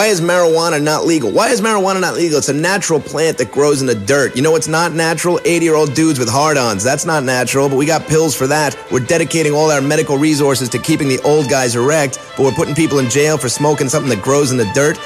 Why is marijuana not legal? Why is marijuana not legal? It's a natural plant that grows in the dirt. You know what's not natural? 80 year old dudes with hard ons. That's not natural, but we got pills for that. We're dedicating all our medical resources to keeping the old guys erect, but we're putting people in jail for smoking something that grows in the dirt.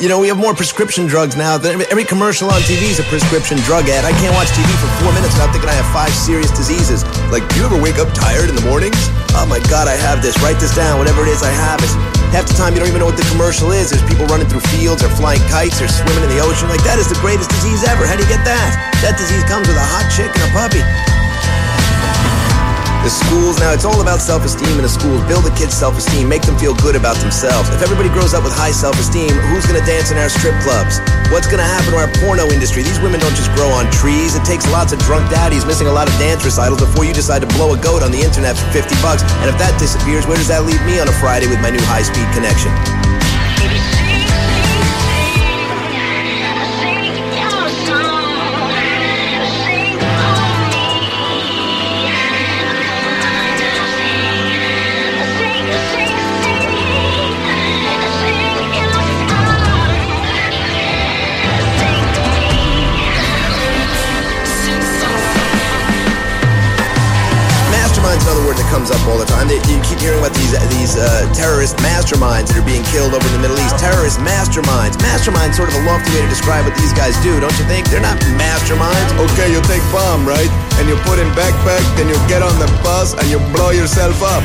You know, we have more prescription drugs now. Than every commercial on TV is a prescription drug ad. I can't watch TV for four minutes without thinking I have five serious diseases. Like, do you ever wake up tired in the mornings? Oh my God, I have this. Write this down. Whatever it is, I have it. Half the time, you don't even know what the commercial is. There's people running through fields or flying kites or swimming in the ocean. Like, that is the greatest disease ever. How do you get that? That disease comes with a hot chick and a puppy. The schools, now it's all about self-esteem in the schools. Build the kids' self-esteem, make them feel good about themselves. If everybody grows up with high self-esteem, who's gonna dance in our strip clubs? What's gonna happen to our porno industry? These women don't just grow on trees. It takes lots of drunk daddies missing a lot of dance recitals before you decide to blow a goat on the internet for 50 bucks. And if that disappears, where does that leave me on a Friday with my new high-speed connection? Comes up all the time. They, you keep hearing about these these uh, terrorist masterminds that are being killed over in the Middle East. Terrorist masterminds. Mastermind's sort of a lofty way to describe what these guys do, don't you think? They're not masterminds. Okay, you take bomb, right? And you put in backpack, then you get on the bus and you blow yourself up.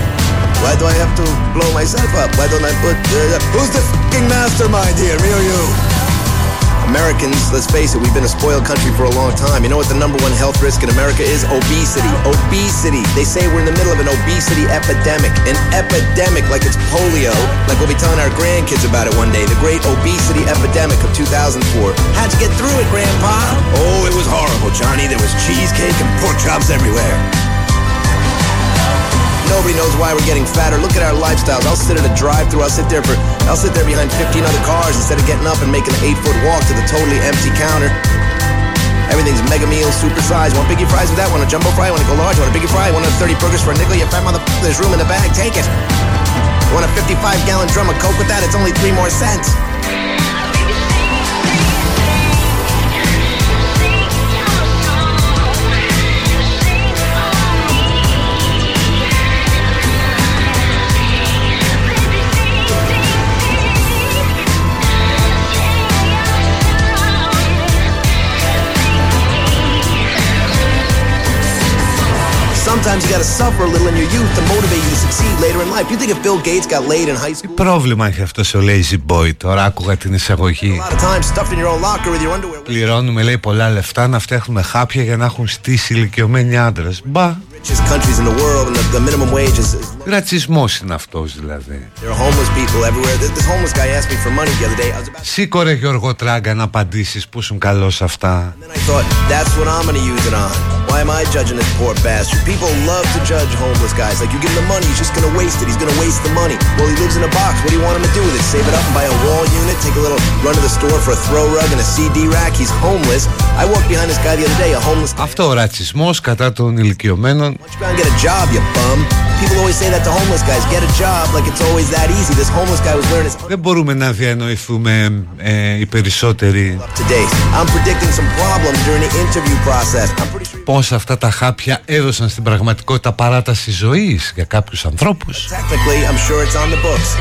Why do I have to blow myself up? Why don't I put? Uh, Who's the fucking mastermind here, me or you? Americans, let's face it, we've been a spoiled country for a long time. You know what the number one health risk in America is? Obesity. Obesity. They say we're in the middle of an obesity epidemic. An epidemic like it's polio, like we'll be telling our grandkids about it one day. The great obesity epidemic of 2004. How'd you get through it, Grandpa? Oh, it was horrible, Johnny. There was cheesecake and pork chops everywhere. Nobody knows why we're getting fatter. Look at our lifestyles. I'll sit at a drive-through. I'll sit there for. I'll sit there behind 15 other cars instead of getting up and making an eight-foot walk to the totally empty counter. Everything's mega meal, super size. Want biggie fries with that? Want a jumbo fry? Want to go large? Want a biggie fry? Want a 30 burgers for a nickel? You fat motherfucker. There's room in the bag. Take it. Want a 55-gallon drum of Coke with that? It's only three more cents. Sometimes you gotta suffer a little in your youth to motivate you to succeed later in life. You think if Bill Gates got laid in high Τι school, πρόβλημα έχει αυτός ο Lazy Boy Τώρα άκουγα την εισαγωγή a lot of time stuffed in your own locker with your underwear, Πληρώνουμε λέει πολλά λεφτά να φτιάχνουμε χάπια για να έχουν στήσει ηλικιωμένοι άντρες Μπα, Ρατσισμός είναι αυτός δηλαδή. Σήκω ρε Γιώργο Τράγκα να απαντήσεις που σου καλό σε αυτά. Αυτό ο ρατσισμός κατά των ηλικιωμένων. Why don't you go out and get a job, you bum? People always say that to homeless guys. Get a job like it's always that easy. This homeless guy was wearing his Δεν μπορούμε να διανοηθούμε ε, οι περισσότεροι up to date. I'm predicting some problems during the interview process. I'm pretty sure Πώς αυτά τα χάπια έδωσαν στην πραγματικότητα παράταση ζωής για κάποιους ανθρώπους technically, I'm sure it's on the books.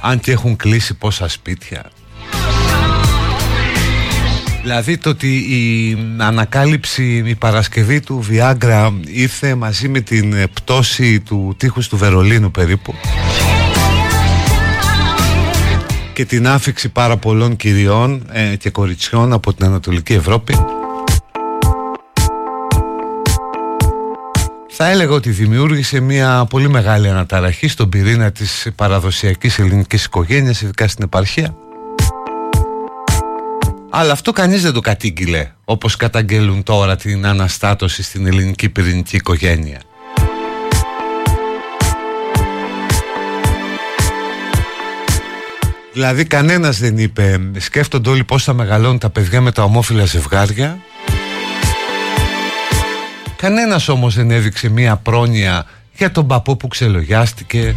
Αν και έχουν κλείσει πόσα σπίτια Δηλαδή το ότι η ανακάλυψη, η Παρασκευή του Viagra ήρθε μαζί με την ε, πτώση του τείχους του Βερολίνου περίπου. Και την άφηξη πάρα πολλών κυριών ε, και κοριτσιών από την Ανατολική Ευρώπη. Θα έλεγα ότι δημιούργησε μια πολύ μεγάλη αναταραχή στον πυρήνα της παραδοσιακής ελληνικής οικογένειας ειδικά στην επαρχία Αλλά αυτό κανείς δεν το κατήγγειλε όπως καταγγέλουν τώρα την αναστάτωση στην ελληνική πυρηνική οικογένεια. Δηλαδή κανένας δεν είπε Σκέφτονται όλοι πώς θα μεγαλώνουν τα παιδιά με τα ομόφυλα ζευγάρια. Κανένας όμως δεν έδειξε μία πρόνοια για τον παππού που ξελογιάστηκε.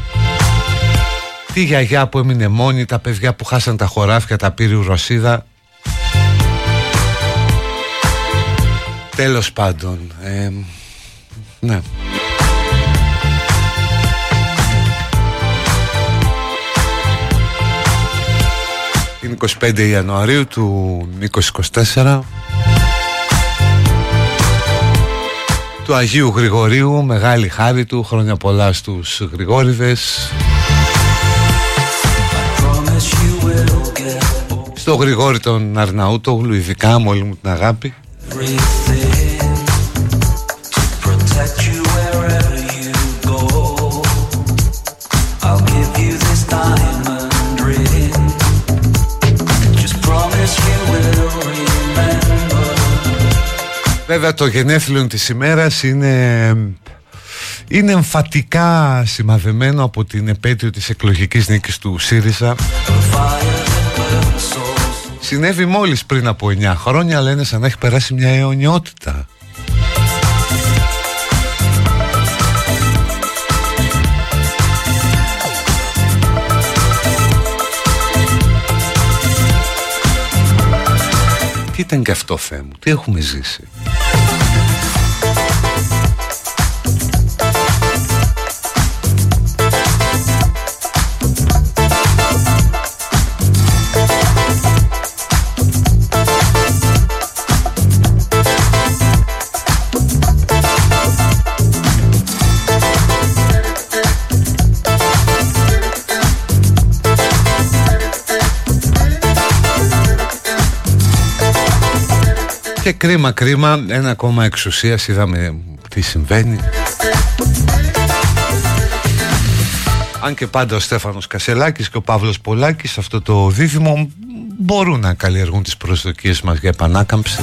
Τη γιαγιά που έμεινε μόνη, τα παιδιά που χάσαν τα χωράφια, τα πήρε Ρωσίδα Τέλος πάντων ε, Ναι. Την 25 Ιανουαρίου του 2024 του Αγίου Γρηγορίου μεγάλη χάρη του χρόνια πολλά στους Γρηγόριδες. Στο Γρηγόρη τον Αρναούτογλου ειδικά με όλη μου την αγάπη Βέβαια το γενέθλιο της ημέρας είναι, είναι εμφατικά σημαδεμένο από την επέτειο της εκλογικής νίκης του ΣΥΡΙΖΑ. Συνέβη μόλις πριν από 9 χρόνια αλλά είναι σαν να έχει περάσει μια αιωνιότητα. Τι ήταν και αυτό Θεέ μου, τι έχουμε ζήσει; Και κρίμα κρίμα Ένα ακόμα εξουσίας Είδαμε τι συμβαίνει. Αν και πάντα ο Στέφανος Κασελάκης Και ο Παύλος Πολάκης Αυτό το δίδυμο Μπορούν να καλλιεργούν τις προσδοκίες μας Για επανάκαμψη.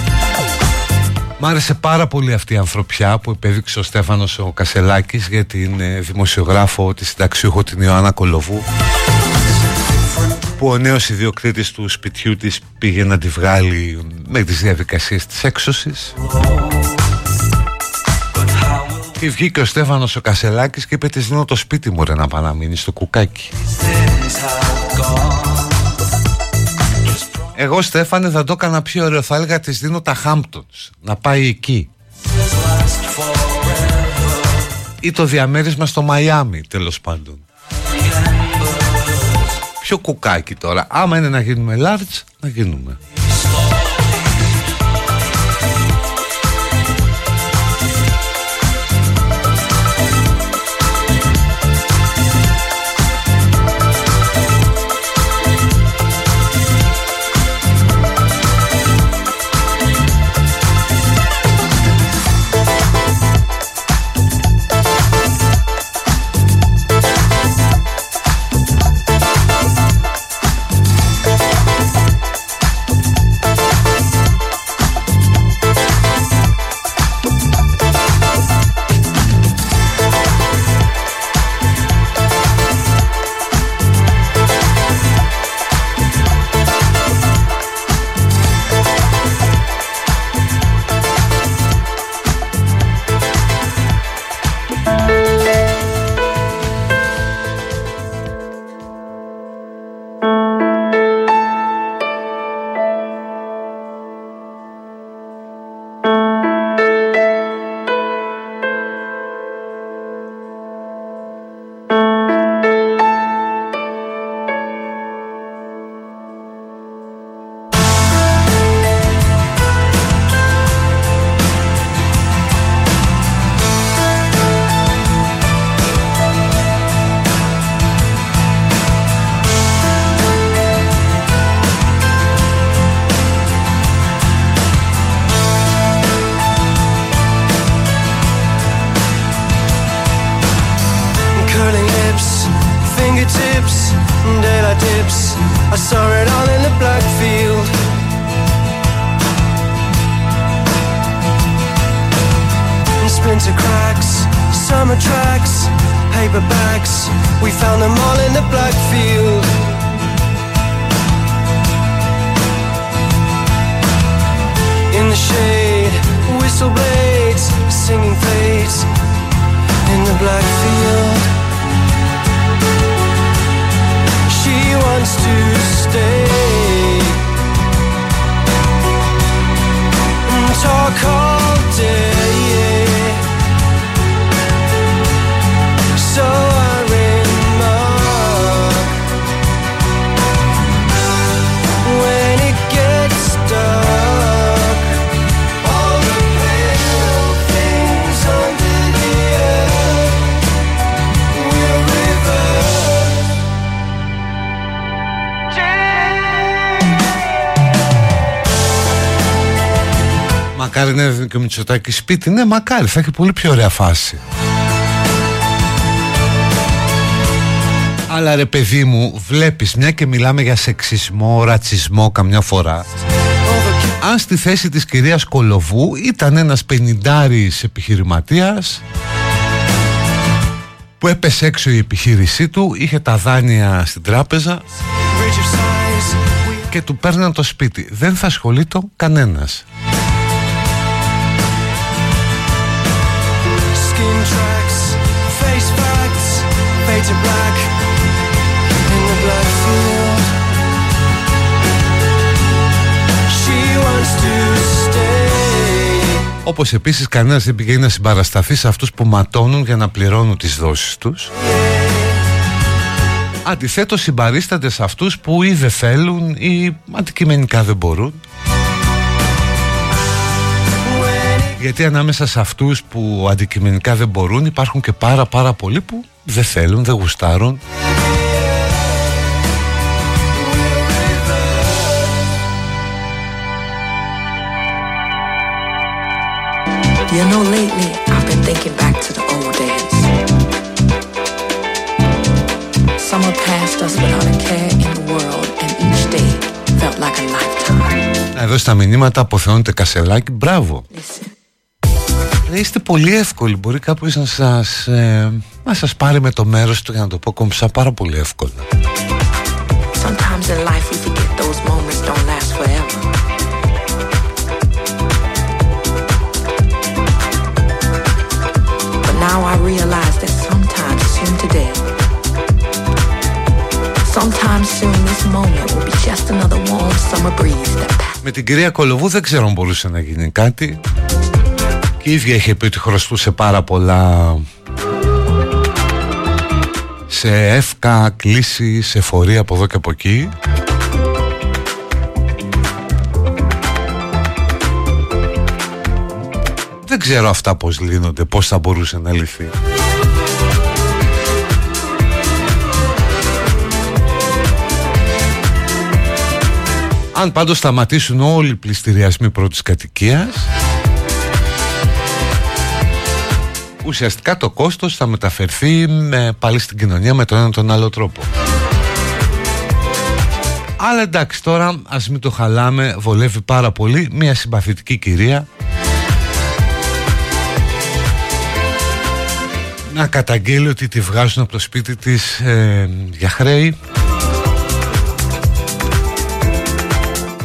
Μ' άρεσε πάρα πολύ αυτή η ανθρωπιά που επέδειξε ο Στέφανος ο Κασελάκης για την ε, δημοσιογράφο τη συνταξιούχο την Ιωάννα Κολοβού που ο νέος ιδιοκτήτης του σπιτιού της πήγε να τη βγάλει με τις διαδικασίες της έξωσης. Και βγήκε ο Στέφανος ο Κασελάκης και είπε της δίνω το σπίτι μου ρε να πάει να μείνει στο κουκάκι εγώ Στέφανε θα το έκανα πιο ωραίο. Θα έλεγα της δίνω τα Χάμπτονς να πάει εκεί. Ή το διαμέρισμα στο Μαϊάμι τέλος πάντων Ποιο κουκάκι τώρα. Άμα είναι να γίνουμε large Να γίνουμε lips, fingertips, daylight dips. I saw it all in the black field. And splinter cracks, summer tracks, paperbacks. We found them all in the black field. In the shade, whistle blades, singing fades in the black field. Wants to stay and talk all day. So Μακάρι να έδινε και ο Μητσοτάκης σπίτι. Ναι, μακάρι, θα έχει πολύ πιο ωραία φάση. Αλλά ρε παιδί μου, βλέπεις μια και μιλάμε για σεξισμό, ρατσισμό καμιά φορά Αν στη θέση της κυρίας Κολοβού ήταν ένας πενιντάρης επιχειρηματίας Που έπεσε έξω η επιχείρησή του, είχε τα δάνεια στην τράπεζα Bridge of sighs, we Και του παίρναν το σπίτι Δεν θα ασχολείται κανένας fade to black in the black field. She wants to stay. Όπως επίσης κανένας δεν πηγαίνει να συμπαρασταθεί σε αυτούς που ματώνουν για να πληρώνουν τις δόσεις τους Αντιθέτως συμπαρίστανται σε αυτούς που ή δεν θέλουν ή αντικειμενικά δεν μπορούν Γιατί ανάμεσα σε αυτούς που αντικειμενικά δεν μπορούν υπάρχουν και πάρα πάρα πολλοί που δεν θέλουν, δεν γουστάρουν You know, lately I've been thinking back to the old days. Summer passed us without a care in the world, and each day felt like a lifetime. Εδώ στα μηνύματα αποθεώνεται κασελάκι, μπράβο Listen, Ρε, Είστε πολύ εύκολοι, μπορεί κάποιος να σας, ε, να σας πάρει με το μέρος του για να το πω κομψά πάρα πολύ εύκολα sometimes in life we forget those moments don't last forever. But now I realize that sometimes soon today, sometimes soon this moment will be just another warm summer breeze that passes. Με την κυρία Κολοβού δεν ξέρω αν μπορούσε να γίνει κάτι Και η ίδια είχε πει ότι χρωστούσε πάρα πολλά Σε εύκα, κλίση, σε φορεία από εδώ και από εκεί. Δεν ξέρω αυτά πώς λύνονται, πώς θα μπορούσε να λυθεί. Αν πάντως σταματήσουν όλοι οι πληστηριασμοί πρώτης κατοικίας Ουσιαστικά το κόστος θα μεταφερθεί με, πάλι στην κοινωνία με τον ένα τον άλλο τρόπο. Αλλά εντάξει τώρα ας μην το χαλάμε Βολεύει πάρα πολύ Μια συμπαθητική κυρία. Να καταγγείλει ότι τη βγάζουν από το σπίτι της ε, για χρέη.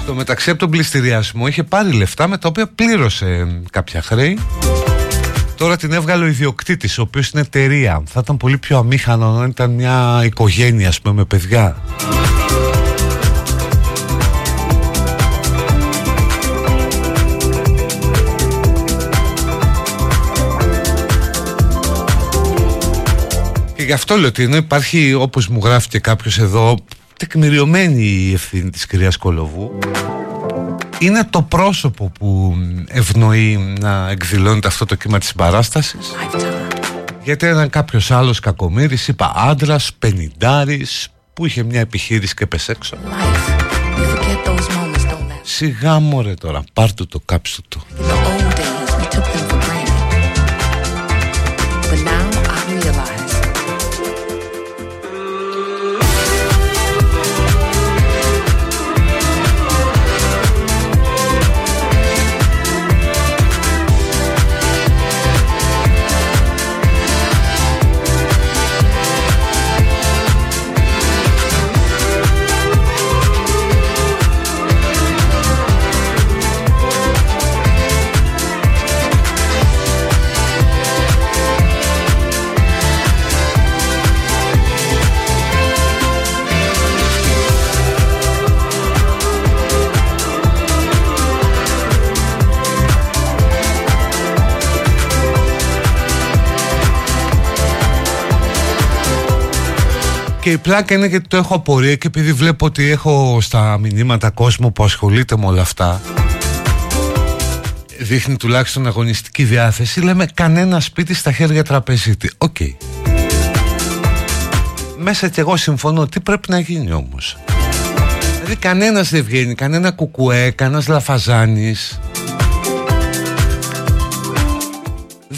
Στο μεταξύ από τον πληστηριασμό είχε πάρει λεφτά με τα οποία πλήρωσε κάποια χρέη. Τώρα την έβγαλε ο ιδιοκτήτης, ο οποίος είναι εταιρεία. Θα ήταν πολύ πιο αμήχανο αν ήταν μια οικογένεια, ας πούμε, με παιδιά. Και γι' αυτό λέω ότι ενώ υπάρχει, όπως μου γράφει και κάποιος εδώ, τεκμηριωμένη η ευθύνη της κυρίας Κολοβού, είναι το πρόσωπο που ευνοεί να εκδηλώνεται αυτό το κύμα της συμπαράστασης Lifetime. γιατί ήταν κάποιος άλλος κακομύρης, είπα άντρας, πενιντάρης που είχε μια επιχείρηση και πες έξω Life. We forget those moments don't last. Σιγά μωρέ τώρα, πάρ' του το κάψου το Και η πλάκα είναι γιατί το έχω απορία και επειδή βλέπω ότι έχω στα μηνύματα κόσμο που ασχολείται με όλα αυτά δείχνει τουλάχιστον αγωνιστική διάθεση. Λέμε κανένα σπίτι στα χέρια τραπεζίτη. Οκ. Μέσα κι εγώ συμφωνώ τι πρέπει να γίνει όμως; Δηλαδή κανένας δεν βγαίνει Κανένα κουκουέ, κανένας λαφαζάνης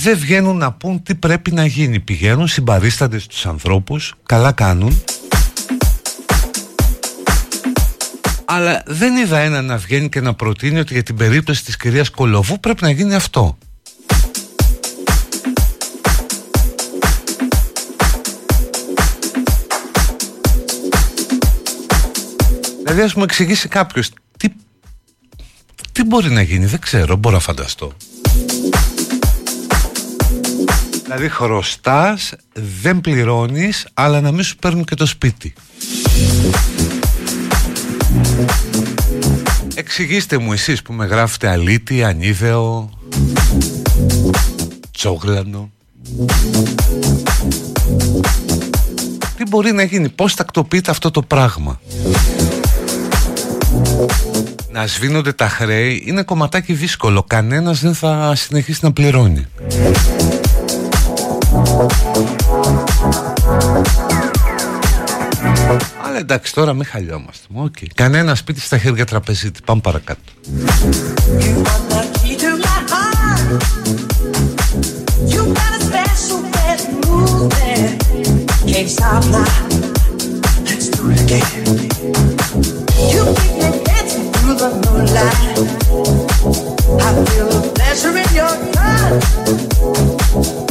δεν βγαίνουν να πούν τι πρέπει να γίνει. Πηγαίνουν, συμπαρίστανται στους ανθρώπους, καλά κάνουν. Αλλά δεν είδα ένα να βγαίνει και να προτείνει ότι για την περίπτωση της κυρίας Κολοβού πρέπει να γίνει αυτό. Δηλαδή ας μου εξηγήσει κάποιος τι, τι μπορεί να γίνει, δεν ξέρω, μπορώ να φανταστώ. Δηλαδή χρωστάς, δεν πληρώνεις, αλλά να μην σου παίρνουν και το σπίτι. Εξηγήστε μου εσείς που με γράφετε αλήτη, ανίδεο, τσόγλανο. Τι μπορεί να γίνει, πώς τακτοποιείται αυτό το πράγμα; Να σβήνονται τα χρέη είναι κομματάκι δύσκολο. Κανένας δεν θα συνεχίσει να πληρώνει. Αλλά εντάξει τώρα μην χαλιόμαστε. Okay. Κανένα σπίτι στα χέρια τραπεζίτη. Πάμε παρακάτω. I feel a pleasure in your touch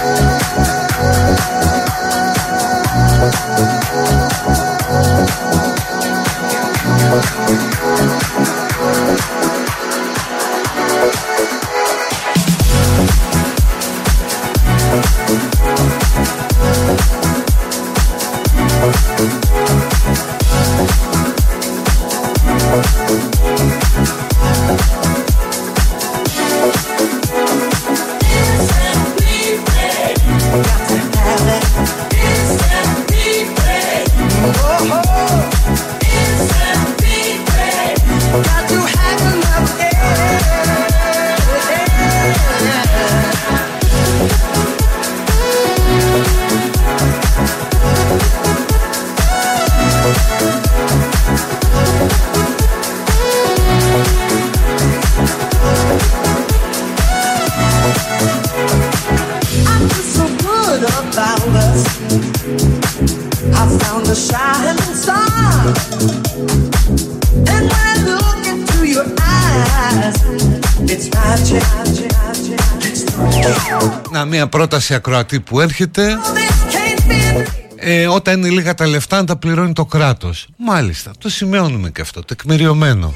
μία πρόταση ακροατή που έρχεται. Ε, Όταν είναι λίγα τα λεφτά να τα πληρώνει το κράτος. Μάλιστα, το σημειώνουμε και αυτό, τεκμηριωμένο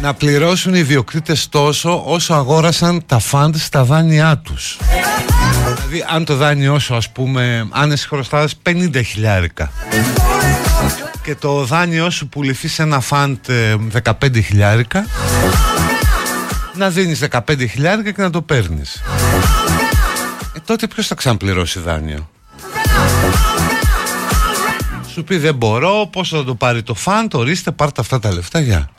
να πληρώσουν οι ιδιοκτήτες τόσο όσο αγόρασαν τα φαντ στα δάνειά τους. Δηλαδή αν το δάνειό σου ας πούμε αν εσύ χρωστάς 50 χιλιάρικα και το δάνειό σου πουληθεί σε ένα φαντ 15 ε, χιλιάρικα να δίνεις 15 χιλιάρικα και να το παίρνεις. Ε, τότε ποιος θα ξαναπληρώσει δάνειο; σου πει δεν μπορώ, πόσο θα το πάρει το φαν, το ορίστε, πάρτε αυτά τα λεφτά, γεια.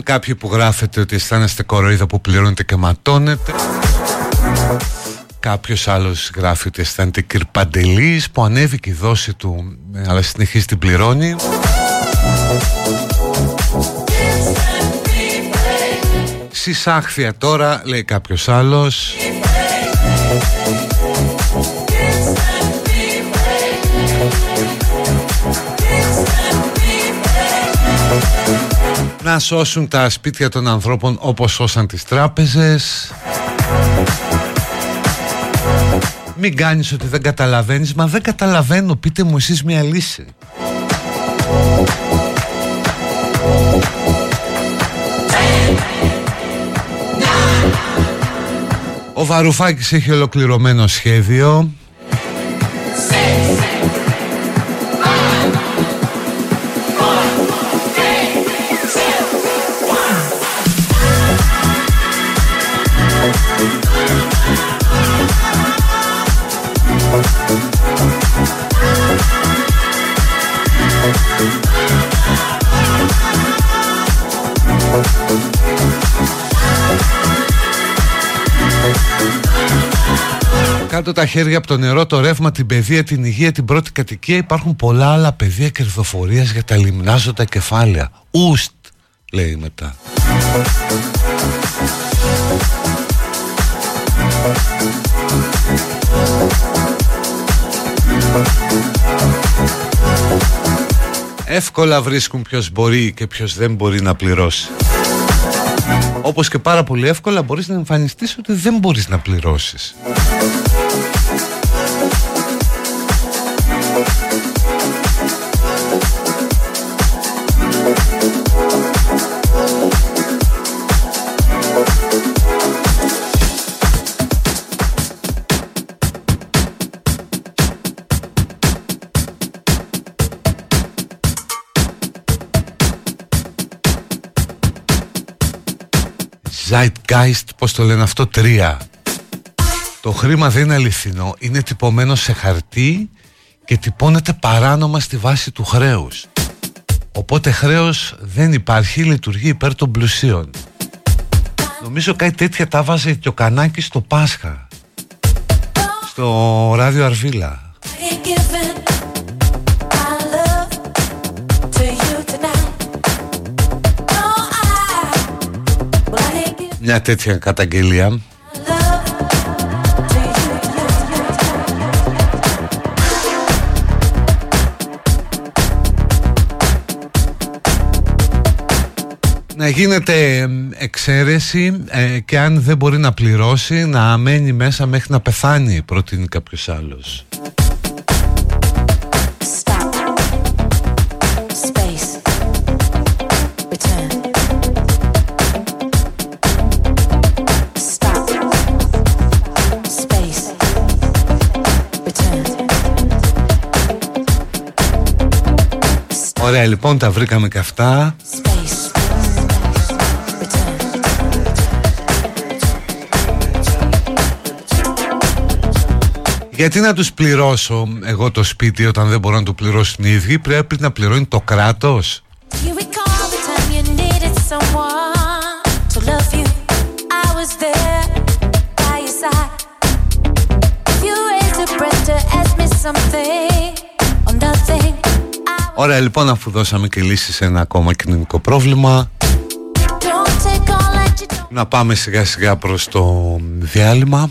Εμ, κάποιοι που γράφετε ότι αισθάνεστε κοροϊδό που πληρώνετε και ματώνετε. Κάποιος άλλος γράφει ότι αισθάνεται κυρπαντελής που ανέβηκε η δόση του αλλά συνεχίζει την πληρώνει. Συσάχθεια τώρα λέει κάποιος άλλος να σώσουν τα σπίτια των ανθρώπων όπως σώσαν τις τράπεζες. Μην κάνεις ότι δεν καταλαβαίνεις Μα δεν καταλαβαίνω. Πείτε μου εσείς μια λύση. Ο Βαρουφάκης έχει ολοκληρωμένο σχέδιο Κάτω τα χέρια από το νερό, το ρεύμα, την παιδεία, την υγεία, την πρώτη κατοικία. Υπάρχουν πολλά άλλα πεδία κερδοφορίας για τα λιμνάζοντα κεφάλαια. Ουστ, λέει μετά. Εύκολα βρίσκουν ποιος μπορεί και ποιος δεν μπορεί να πληρώσει. Όπως και πάρα πολύ εύκολα μπορείς να εμφανιστείς ότι δεν μπορείς να πληρώσεις Zeitgeist, πώς το λένε αυτό, τρία. Το χρήμα δεν είναι αληθινό, είναι τυπωμένο σε χαρτί και τυπώνεται παράνομα στη βάση του χρέους. Οπότε χρέος δεν υπάρχει, λειτουργεί υπέρ των πλουσίων. Νομίζω κάτι τέτοια τα βάζει και ο Κανάκης στο Πάσχα. Στο ράδιο Αρβίλα. Μια τέτοια καταγγελία. Να γίνεται εξαίρεση ε, και αν δεν μπορεί να πληρώσει να μένει μέσα μέχρι να πεθάνει προτείνει κάποιος άλλος Ωραία λοιπόν τα βρήκαμε και αυτά. Γιατί να τους πληρώσω εγώ το σπίτι όταν δεν μπορώ να το πληρώσουν οι ίδιοι Πρέπει να πληρώνει το κράτος Ωραία λοιπόν αφού δώσαμε και λύση σε ένα ακόμα κοινωνικό πρόβλημα Να πάμε σιγά σιγά προς το διάλειμμα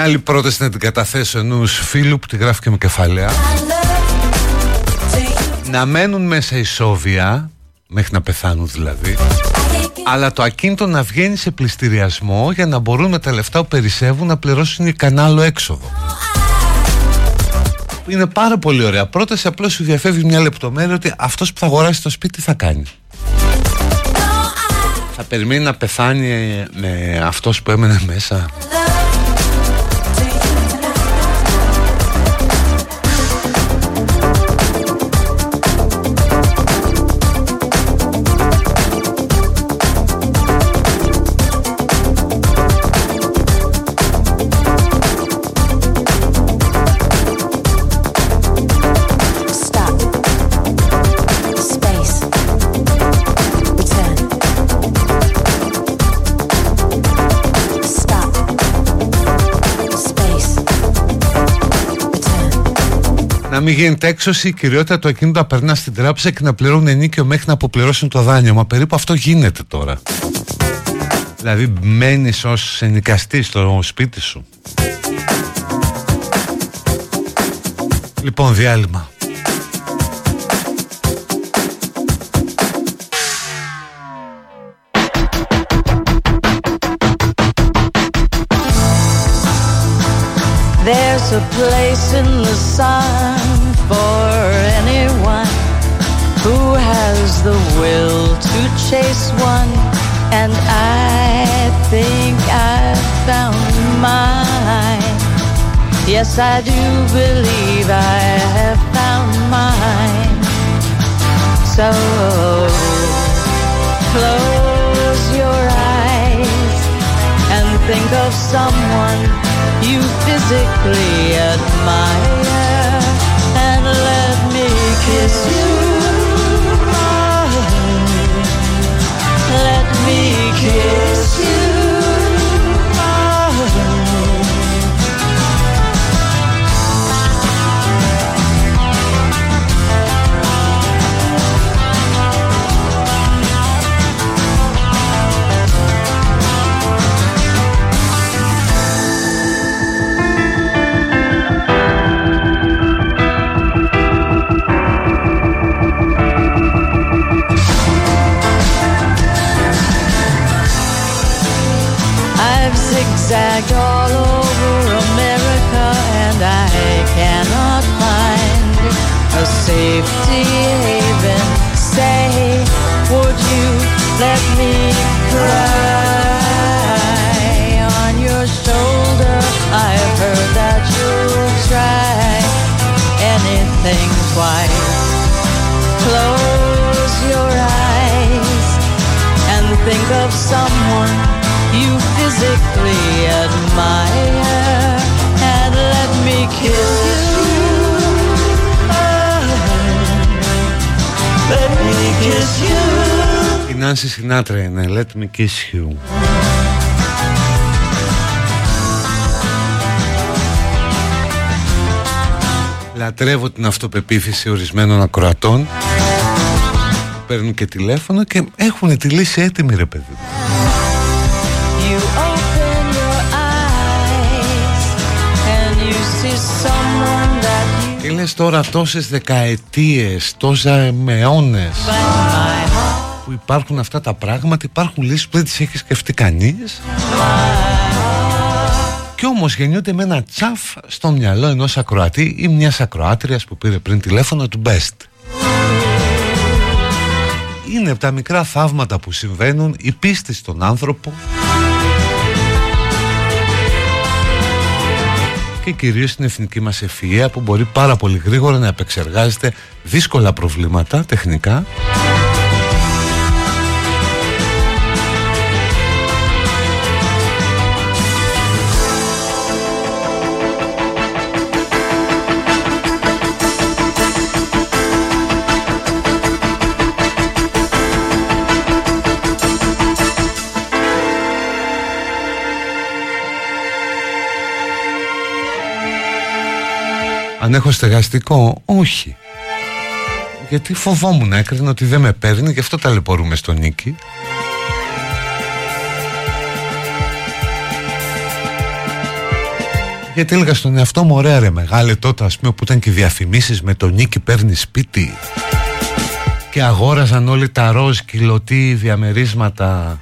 μια άλλη πρόταση να την καταθέσω ενός φίλου που τη γράφει και με κεφαλαία. My love to you. Να μένουν μέσα ισόβια, μέχρι να πεθάνουν δηλαδή, I ain't giving αλλά το ακίνητο να βγαίνει σε πληστηριασμό για να μπορούν με τα λεφτά που περισσεύουν να πληρώσουν ικανά άλλο έξοδο. Είναι πάρα πολύ ωραία πρόταση, απλώς σου διαφεύγει μια λεπτομέρεια ότι αυτός που θα αγοράσει το σπίτι τι θα κάνει. Θα περιμένει να πεθάνει με αυτός που έμενε μέσα. Να μην γίνεται έξωση, η κυριότητα του ακίνητο να περνά στην τράπεζα και να πληρώνουν ενίκιο μέχρι να αποπληρώσουν το δάνειο. Μα περίπου αυτό γίνεται τώρα. Δηλαδή μένεις ως ενοικαστή στο σπίτι σου. Λοιπόν, διάλειμμα. There's a place in the sun for anyone who has the will to chase one. And I think I've found mine. Yes, I do believe I have found mine. So close your eyes and think of someone you physically admire kiss Nancy Let Me Kiss You. Λατρεύω την αυτοπεποίθηση ορισμένων ακροατών Παίρνουν και τηλέφωνο και έχουν τη λύση έτοιμη ρε παιδί Και λες τώρα τόσες δεκαετίες, τόσα μεώνες που υπάρχουν αυτά τα πράγματα, υπάρχουν λύσεις που δεν τις έχει σκεφτεί κανείς. Και όμως γεννιούνται με ένα τσαφ στο μυαλό ενός ακροατή ή μιας ακροάτριας που πήρε πριν τηλέφωνο του Best. Είναι από τα μικρά θαύματα που συμβαίνουν η πίστη στον άνθρωπο. Και κυρίως στην εθνική μας ευφυΐα που μπορεί πάρα πολύ γρήγορα να επεξεργάζεται δύσκολα προβλήματα τεχνικά Αν έχω στεγαστικό, όχι. Γιατί φοβόμουν, έκρινα ότι δεν με παίρνει, γι' αυτό ταλαιπωρούμε στον Νίκη. Γιατί έλεγα στον εαυτό μου, ωραία ρε μεγάλε τότε ας πούμε που ήταν και διαφημίσεις με τον Νίκη παίρνει σπίτι και αγόραζαν όλοι τα ροζ κιλωτή διαμερίσματα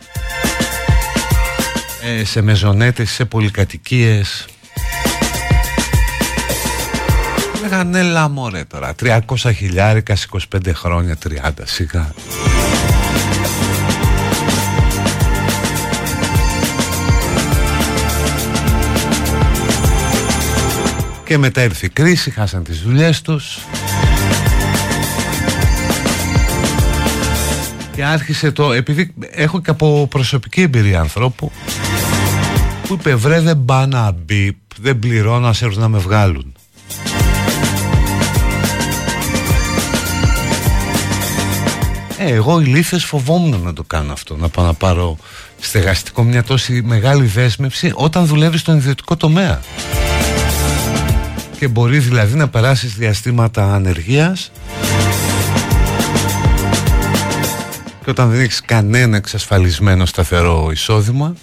ε, σε μεζονέτες, σε πολυκατοικίες Λέγαν έλα μωρέ τώρα 300 χιλιάρικα 25 χρόνια 30 σιγά Και μετά ήρθε η κρίση, χάσαν τις δουλειές τους. Και άρχισε το, επειδή έχω και από προσωπική εμπειρία ανθρώπου Που είπε βρε δεν πά να μπει, δεν πληρώνω ας έρθουν να με βγάλουν Ε, εγώ ηλίθες φοβόμουν να το κάνω αυτό Να πάω να πάρω στεγαστικό μια τόση μεγάλη δέσμευση Όταν δουλεύεις στον ιδιωτικό τομέα. Και μπορεί δηλαδή να περάσεις διαστήματα ανεργίας. Και όταν δεν έχεις κανένα εξασφαλισμένο σταθερό εισόδημα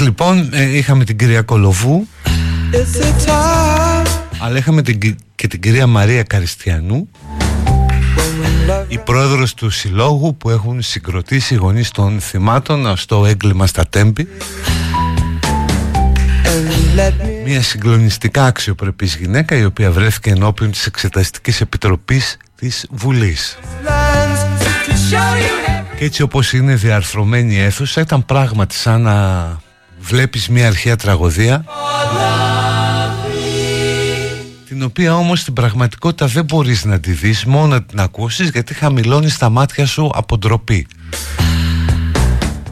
λοιπόν ε, είχαμε την κυρία Κολοβού. Αλλά είχαμε την, και την κυρία Μαρία Καριστιανού. Η πρόεδρος του συλλόγου που έχουν συγκροτήσει οι γονείς των θυμάτων στο έγκλημα στα Τέμπη. Μια συγκλονιστικά αξιοπρεπής γυναίκα η οποία βρέθηκε ενώπιον της Εξεταστικής Επιτροπής της Βουλής. Και έτσι όπως είναι διαρθρωμένη η αίθουσα ήταν πράγματι σαν να βλέπεις μια αρχαία τραγωδία την οποία όμως στην πραγματικότητα δεν μπορείς να τη δεις μόνο να την ακούσεις γιατί χαμηλώνεις τα μάτια σου από ντροπή.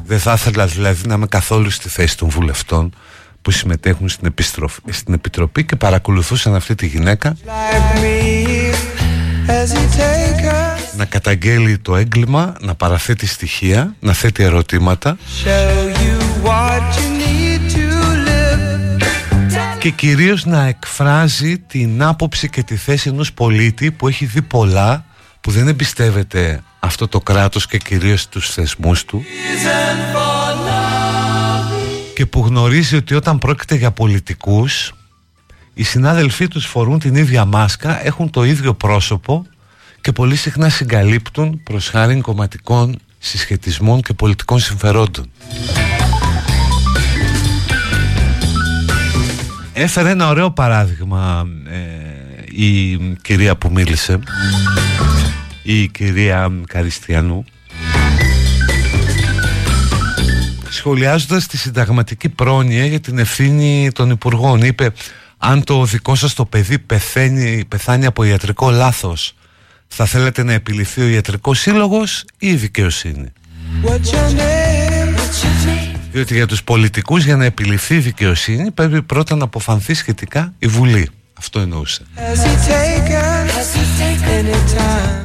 Δεν θα ήθελα δηλαδή να είμαι καθόλου στη θέση των βουλευτών που συμμετέχουν στην, στην Επιτροπή και παρακολουθούσαν αυτή τη γυναίκα να καταγγέλει το έγκλημα, να παραθέτει στοιχεία, να θέτει ερωτήματα και κυρίως να εκφράζει την άποψη και τη θέση ενός πολίτη που έχει δει πολλά που δεν εμπιστεύεται αυτό το κράτος και κυρίως τους θεσμούς του και που γνωρίζει ότι όταν πρόκειται για πολιτικούς οι συνάδελφοί τους φορούν την ίδια μάσκα, έχουν το ίδιο πρόσωπο και πολύ συχνά συγκαλύπτουν προς χάρη κομματικών συσχετισμών και πολιτικών συμφερόντων. Έφερε ένα ωραίο παράδειγμα ε, η κυρία που μίλησε, η κυρία Καριστιανού, σχολιάζοντας τη συνταγματική πρόνοια για την ευθύνη των υπουργών. Είπε, αν το δικό σας το παιδί πεθαίνει, πεθάνει από ιατρικό λάθος, θα θέλετε να επιληθεί ο ιατρικός σύλλογος ή η δικαιοσύνη; Διότι για τους πολιτικούς για να επιληφθεί η δικαιοσύνη πρέπει πρώτα να αποφανθεί σχετικά η Βουλή. Αυτό εννοούσε.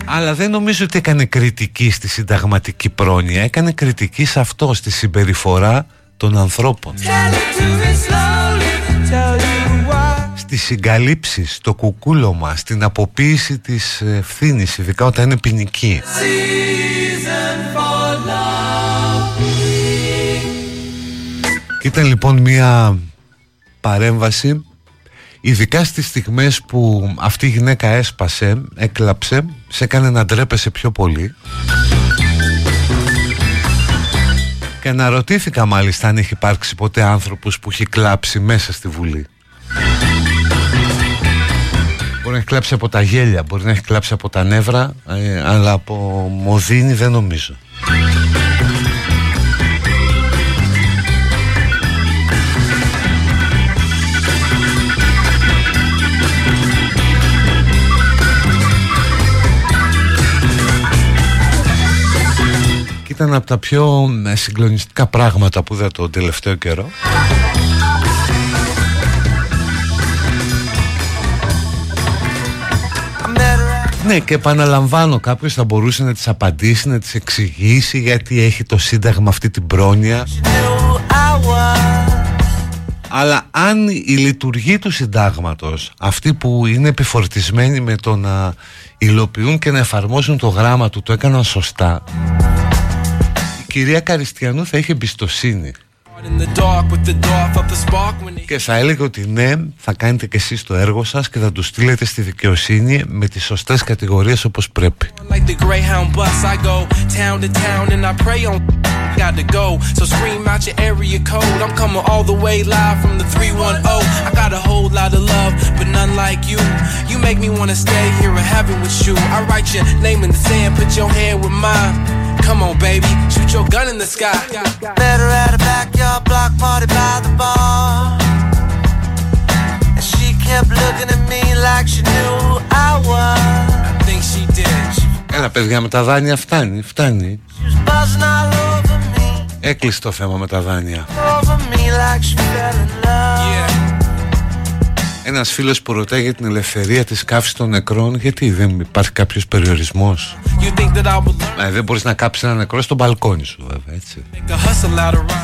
Αλλά δεν νομίζω ότι έκανε κριτική στη συνταγματική πρόνοια. Έκανε κριτική σε αυτό, στη συμπεριφορά των ανθρώπων. Στη συγκαλύψεις, στο κουκούλωμα, στην αποποίηση της ευθύνης, ειδικά όταν είναι ποινική. Ήταν λοιπόν μια παρέμβαση ειδικά στις στιγμές που αυτή η γυναίκα έσπασε, έκλαψε, σε έκανε να ντρέπεσαι πιο πολύ. Και αναρωτήθηκα μάλιστα αν έχει υπάρξει ποτέ άνθρωπος που έχει κλάψει μέσα στη Βουλή. Μπορεί να έχει κλάψει από τα γέλια, μπορεί να έχει κλάψει από τα νεύρα ε, αλλά από μοδίνη δεν νομίζω ήταν από τα πιο ε, συγκλονιστικά πράγματα που είδα τον τελευταίο καιρό. Ναι και επαναλαμβάνω κάποιος θα μπορούσε να τις απαντήσει, να τις εξηγήσει γιατί έχει το Σύνταγμα αυτή την πρόνοια. Αλλά αν η λειτουργία του συντάγματος αυτοί που είναι επιφορτισμένοι με το να υλοποιούν και να εφαρμόσουν το γράμμα του το έκαναν σωστά κυρία Καριστιανού θα είχε εμπιστοσύνη και θα έλεγε ότι ναι, θα κάνετε και εσείς το έργο σας και θα του στείλετε στη δικαιοσύνη με τις σωστές κατηγορίες όπως πρέπει. got to go. So scream out your area code. I'm coming all the way live from the 310. I got a whole lot of love, but none like you. You make me wanna stay here in heaven with you. I write your name in the sand, put your hand with mine. Come on, baby, shoot your gun in the sky. Met her at a backyard block party by the bar. And she kept looking at me like she knew who I was. I think she did. Έλα παιδιά με τα δάνεια φτάνει, φτάνει. Έκλεισε το θέμα με τα δάνεια. Ένας φίλος που ρωτάει για την ελευθερία της κάψης των νεκρών Γιατί δεν υπάρχει κάποιος περιορισμός; Ε, Δεν μπορείς να κάψεις ένα νεκρό στο μπαλκόνι σου βέβαια έτσι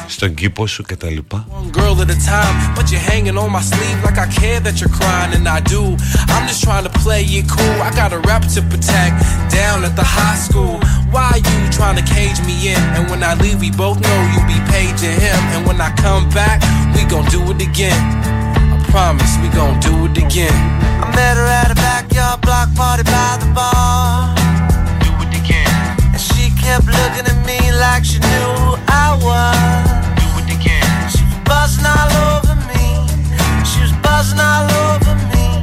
Στον κήπο σου και τα λοιπά Why Why you trying to cage me in? And when I leave, we both know you be paging him. And when I come back, we gon' do it again. Promise we gon' do it again. I met her at a backyard block party by the bar. Do it again. And she kept looking at me like she knew who I was. Do it again. She was buzzing all over me. She was buzzing all over me.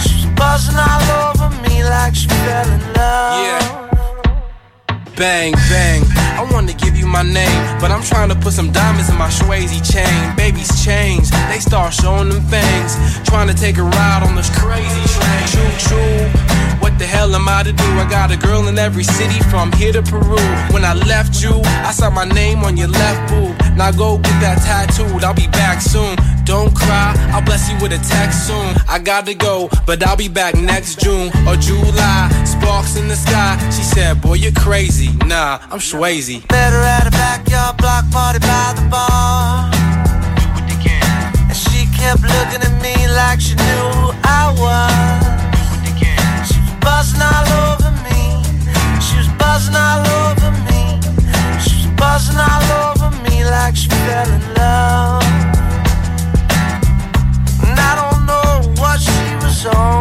She was buzzing all over me like she fell in love. Yeah. Bang, bang. I wanna give you my name, but I'm trying to put some diamonds in my Swayze chain. Babies change, they start showing them things. Trying to take a ride on this crazy train. Choo choo. What the hell am I to do? I got a girl in every city from here to Peru. When I left you, I saw my name on your left boob. Now go get that tattooed. I'll be back soon. Don't cry, I'll bless you with a text soon. I gotta go, but I'll be back next June or July. Sparks in the sky. She said, Boy, you're crazy. Nah, I'm Swayze. Met her at a backyard block party by the bar. And she kept looking at me like she knew who I was. She was buzzing all over me. She was buzzing all over me. She was buzzing all over me like she fell in love. And I don't know what she was on.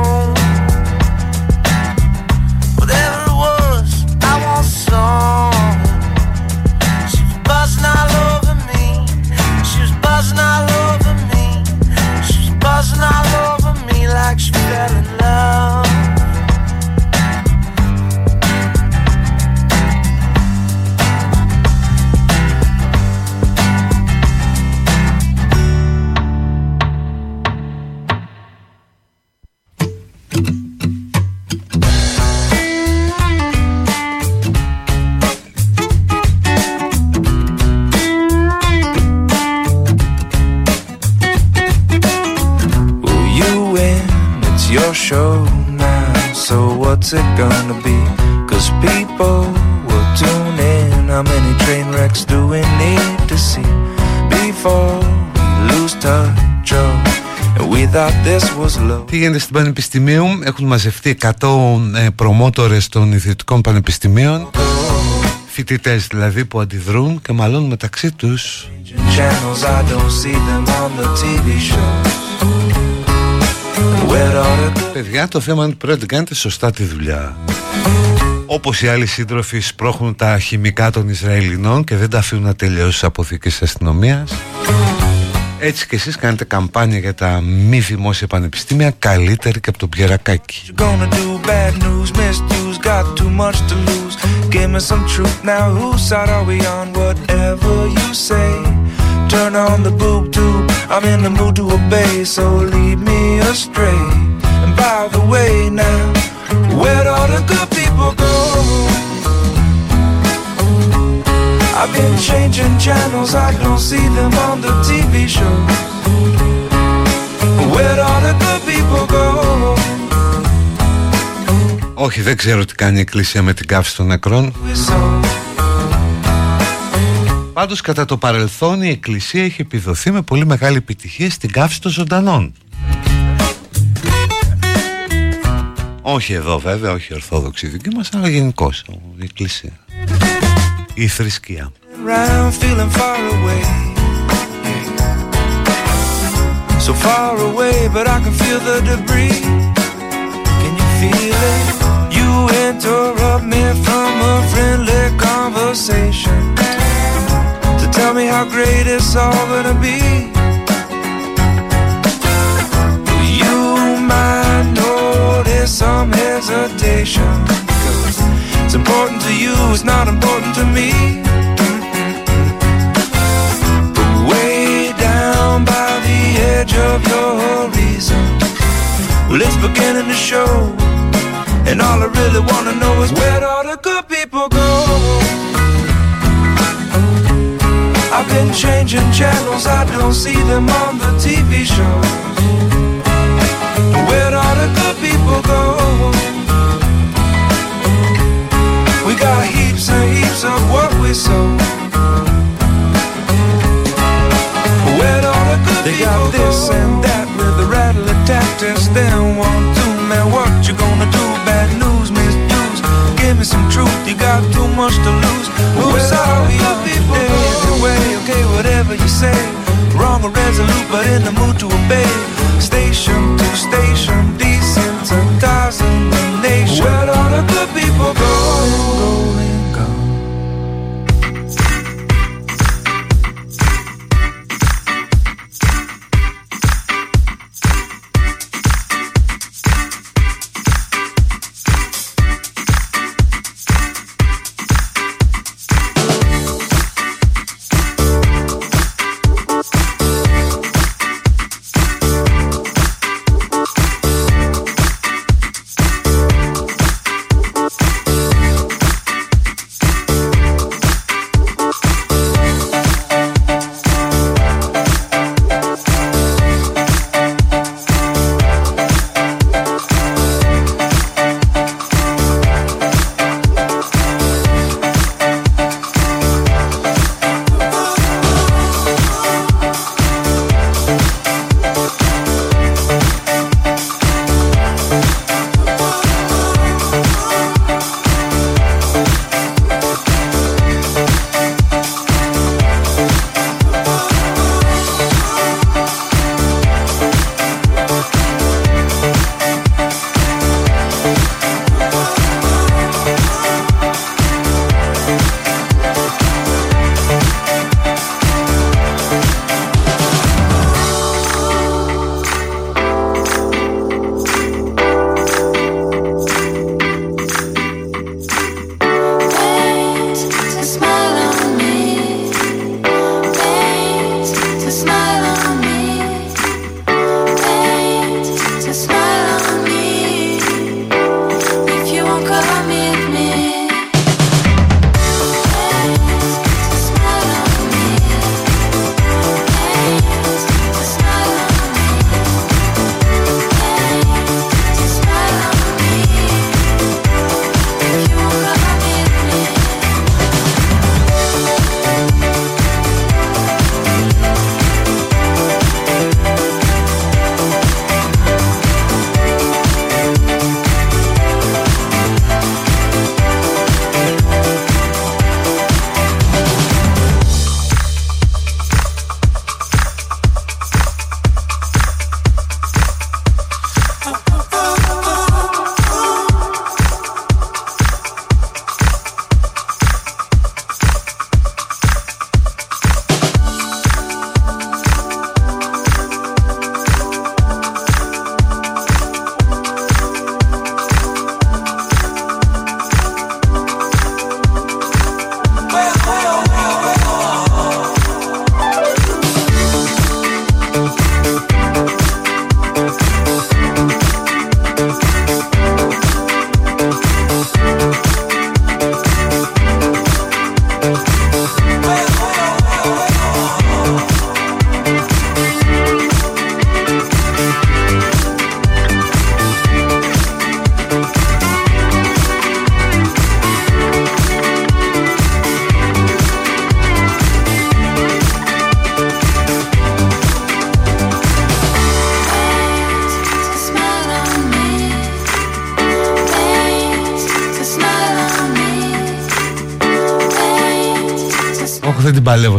Τι γίνεται στην Πανεπιστημίου, έχουν μαζευτεί 100 ε, προμότορες των ιδιωτικών πανεπιστημίων. Φοιτητές δηλαδή που αντιδρούν και μαλώνουν μεταξύ τους. Channels I don't see them on the TV shows. Where are the Παιδιά το θέμα είναι ότι πρέπει να την κάνετε σωστά τη δουλειά. Όπως οι άλλοι σύντροφοι σπρώχνουν τα χημικά των Ισραηλινών και δεν τα αφήνουν να τελειώσει στις αποθήκες της αστυνομίας έτσι και εσείς κάνετε καμπάνια για τα μη δημόσια πανεπιστήμια καλύτερη και από τον Πιερακάκη you gonna do? Bad news, misuse, got too much to lose. Give me some truth now. Whose side are we on? Whatever you say. Turn on the boob tube. I'm in the mood to obey, so lead me astray. And by the way, now, where'd all the good people go? I've been changing channels, I don't see them on the TV shows. Where'd all the good people go? Όχι δεν ξέρω τι κάνει η Εκκλησία με την καύση των νεκρών We saw. Πάντως κατά το παρελθόν η Εκκλησία έχει επιδοθεί με πολύ μεγάλη επιτυχία στην καύση των ζωντανών Όχι εδώ βέβαια, όχι η Ορθόδοξη δική μας, αλλά γενικώς η Εκκλησία Η θρησκεία around feeling far away. So far away, but I can feel the debris. Can you feel it? You interrupt me from a friendly conversation to tell me how great it's all gonna be. You might notice some hesitation. It's important to you, it's not important to me. way down by the edge of your reason. Well, it's beginning to show, and all I really want to know is where all the good people go. I've been changing channels, I don't see them on the TV shows. Where all the good people go? Heaps and heaps of what we sow. Where all the good they got this and that with the rattle of tactics. Then one, two, man, what you gonna do? Bad news, misuse. Give me some truth. You got too much to lose. Who's sorry, people? Anyway, okay, whatever you say. Wrong or resolute, but in the mood to obey.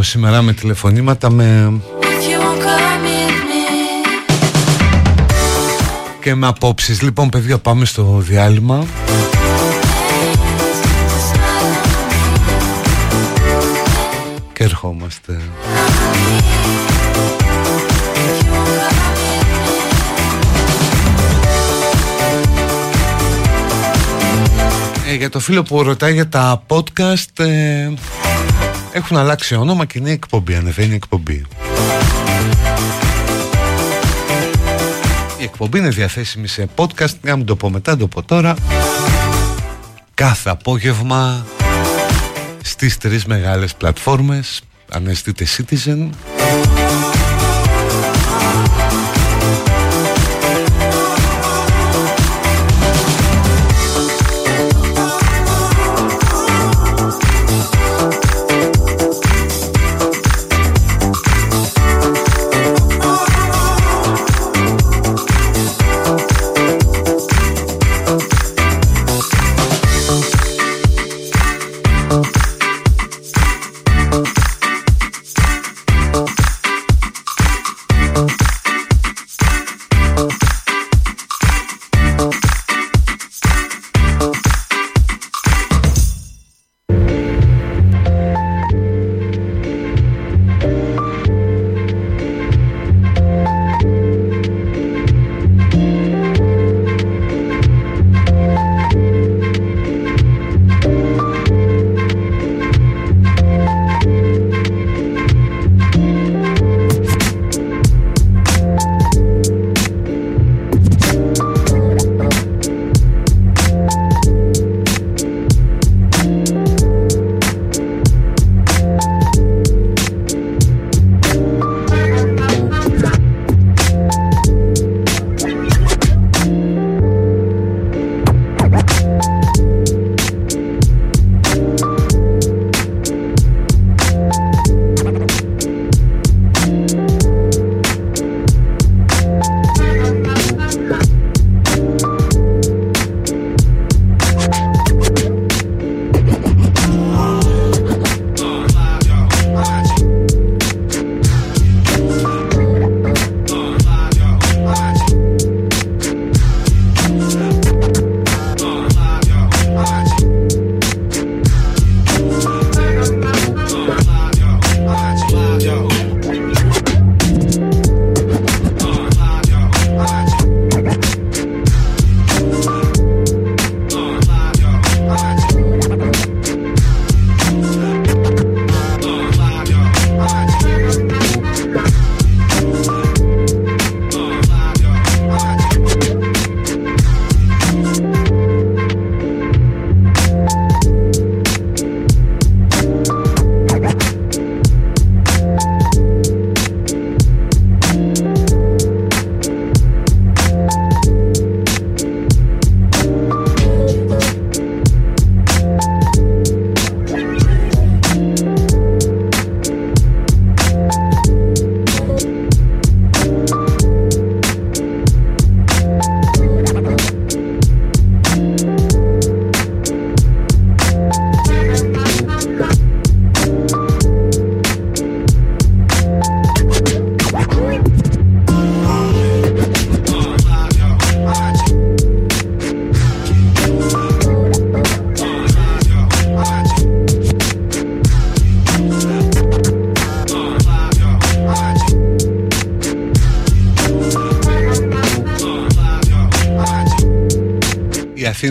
Σήμερα με τηλεφωνήματα με... Και με απόψεις. Λοιπόν παιδιά πάμε στο διάλειμμα. Και ερχόμαστε. Ε, Για το φίλο που ρωτάει για τα podcast ε, έχουν αλλάξει όνομα και είναι εκπομπή, ανεβαίνει εκπομπή. Η εκπομπή είναι διαθέσιμη σε podcast, να μην το πω μετά, το πω τώρα. Κάθε απόγευμα στις τρεις μεγάλες πλατφόρμες, ανέστητε Citizen,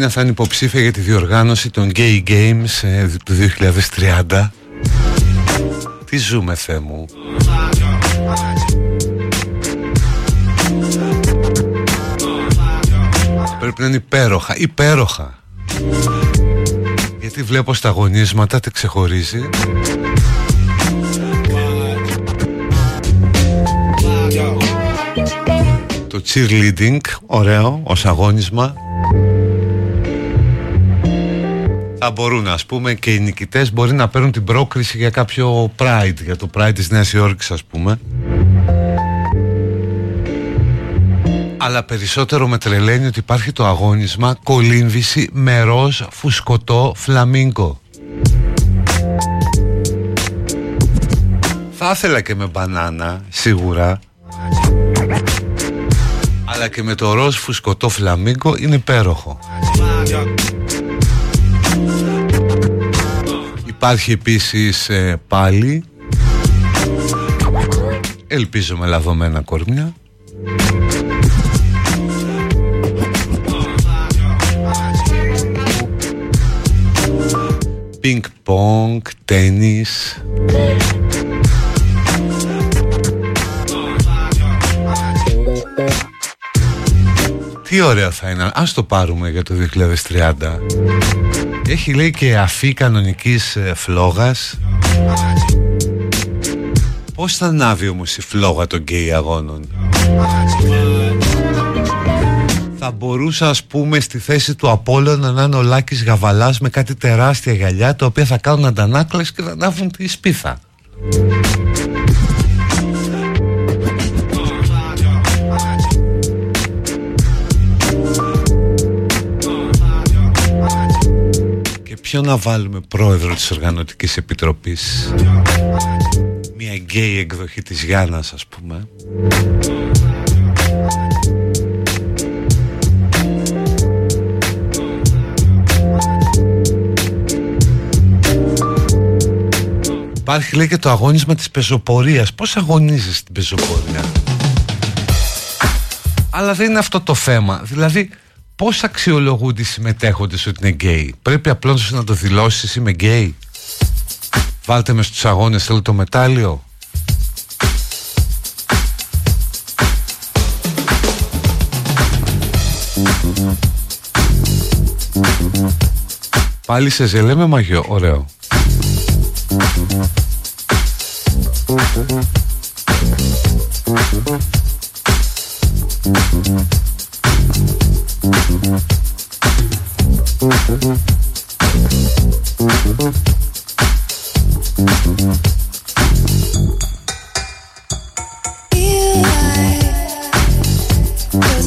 Αθήνα θα είναι υποψήφια για τη διοργάνωση των Gay Games ε, του 2030 Τι ζούμε Θεέ μου. Πρέπει να είναι υπέροχα, υπέροχα. Γιατί βλέπω στα αγωνίσματα τι ξεχωρίζει. Το cheerleading, ωραίο ως αγώνισμα θα μπορούν ας πούμε και οι νικητές μπορεί να παίρνουν την πρόκριση για κάποιο Pride για το Pride της Νέας Υόρκης ας πούμε. Αλλά περισσότερο με τρελαίνει ότι υπάρχει το αγώνισμα κολύμβηση με ροζ φουσκωτό φλαμίγκο θα ήθελα και με μπανάνα σίγουρα. Αλλά και με το ροζ φουσκωτό φλαμίγκο είναι υπέροχο Υπάρχει επίσης ε, πάλι. Ελπίζω με λαδωμένα κορμιά. Πινκ πονγκ, τένις. Τι ωραία θα είναι. Ας το πάρουμε για το 2030 έχει λέει και αφή κανονικής ε, φλόγας. Πώς θα ανάβει όμως η φλόγα των γκέι αγώνων; Θα μπορούσα ας πούμε στη θέση του Απόλλωνα να είναι ο Λάκης Γαβαλάς με κάτι τεράστια γυαλιά τα οποία θα κάνουν αντανάκλες και θα ανάβουν τη σπίθα Ποιο να βάλουμε πρόεδρο της Οργανωτικής Επιτροπής; Μια γκέι εκδοχή της Γιάννας ας πούμε. Υπάρχει λέει και το αγώνισμα της πεζοπορίας. Πώς αγωνίζεις την πεζοπορία; Αλλά δεν είναι αυτό το θέμα. Δηλαδή πώς αξιολογούνται οι συμμετέχοντες ότι είναι γκέι; Πρέπει απλώς να το δηλώσεις είμαι γκέι Βάλτε με στους αγώνες θέλω το μετάλλιο; Πάλι σε ζελέ μαγιό, ωραίο Feel like,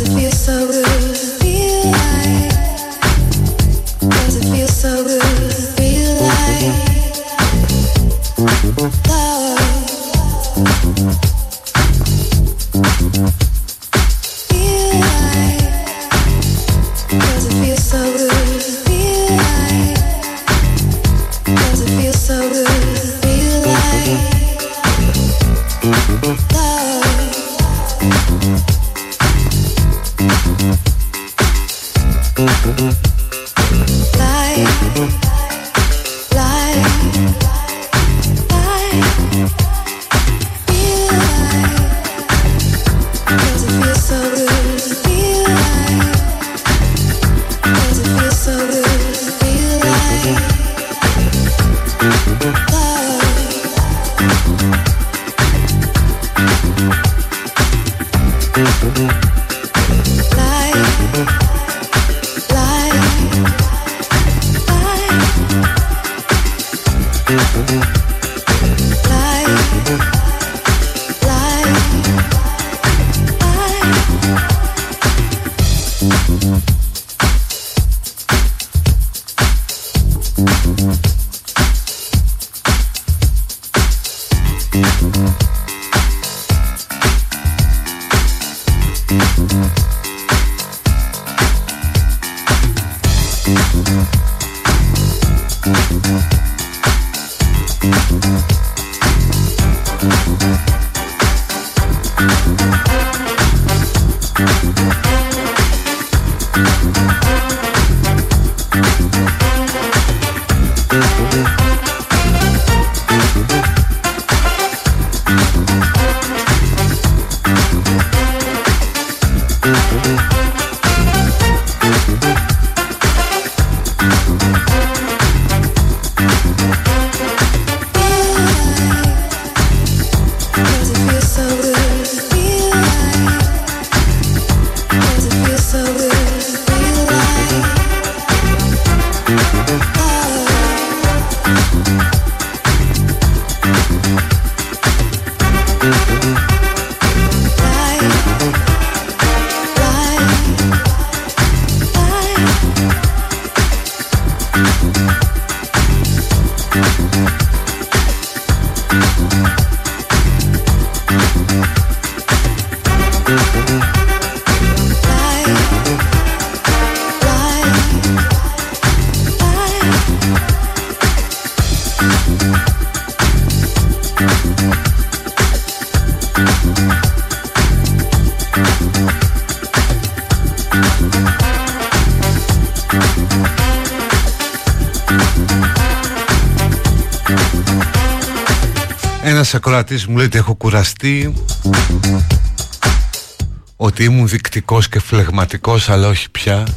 it feels so good? Mm-hmm. Ακροατής μου λέει ότι έχω κουραστεί Ότι ήμουν δεικτικός και φλεγματικός αλλά όχι πια.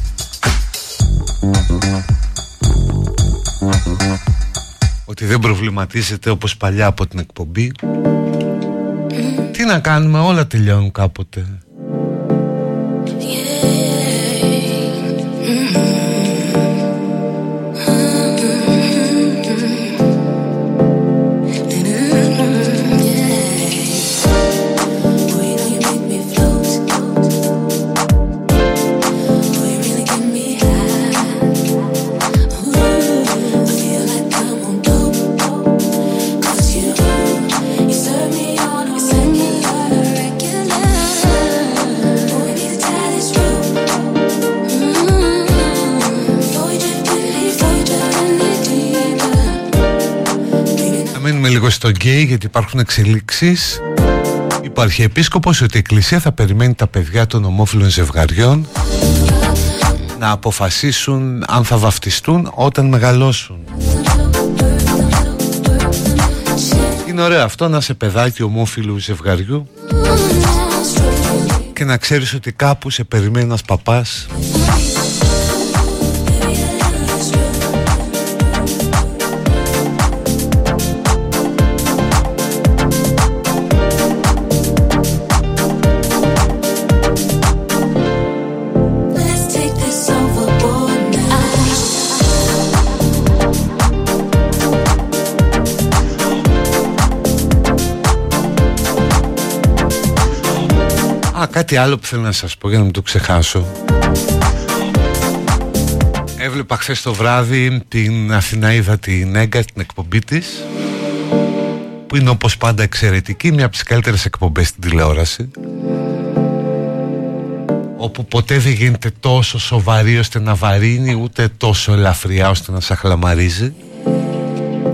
Ότι δεν προβληματίζεται όπως παλιά από την εκπομπή. Τι να κάνουμε όλα τελειώνουν κάποτε στο γκέι γιατί υπάρχουν εξελίξεις Υπάρχει επίσκοπος ότι η Εκκλησία θα περιμένει τα παιδιά των ομόφυλων ζευγαριών να αποφασίσουν αν θα βαφτιστούν όταν μεγαλώσουν. Είναι ωραίο αυτό να σε παιδάκι ομόφυλου ζευγαριού και να ξέρεις ότι κάπου σε περιμένει ένας παπάς κάτι άλλο που θέλω να σας πω για να μην το ξεχάσω. Έβλεπα χθες το βράδυ την Αθηναίδα την Έγκα, την εκπομπή της που είναι όπως πάντα εξαιρετική, μια από τις καλύτερες εκπομπές στην τηλεόραση όπου ποτέ δεν γίνεται τόσο σοβαρή ώστε να βαρύνει ούτε τόσο ελαφριά ώστε να σαχλαμαρίζει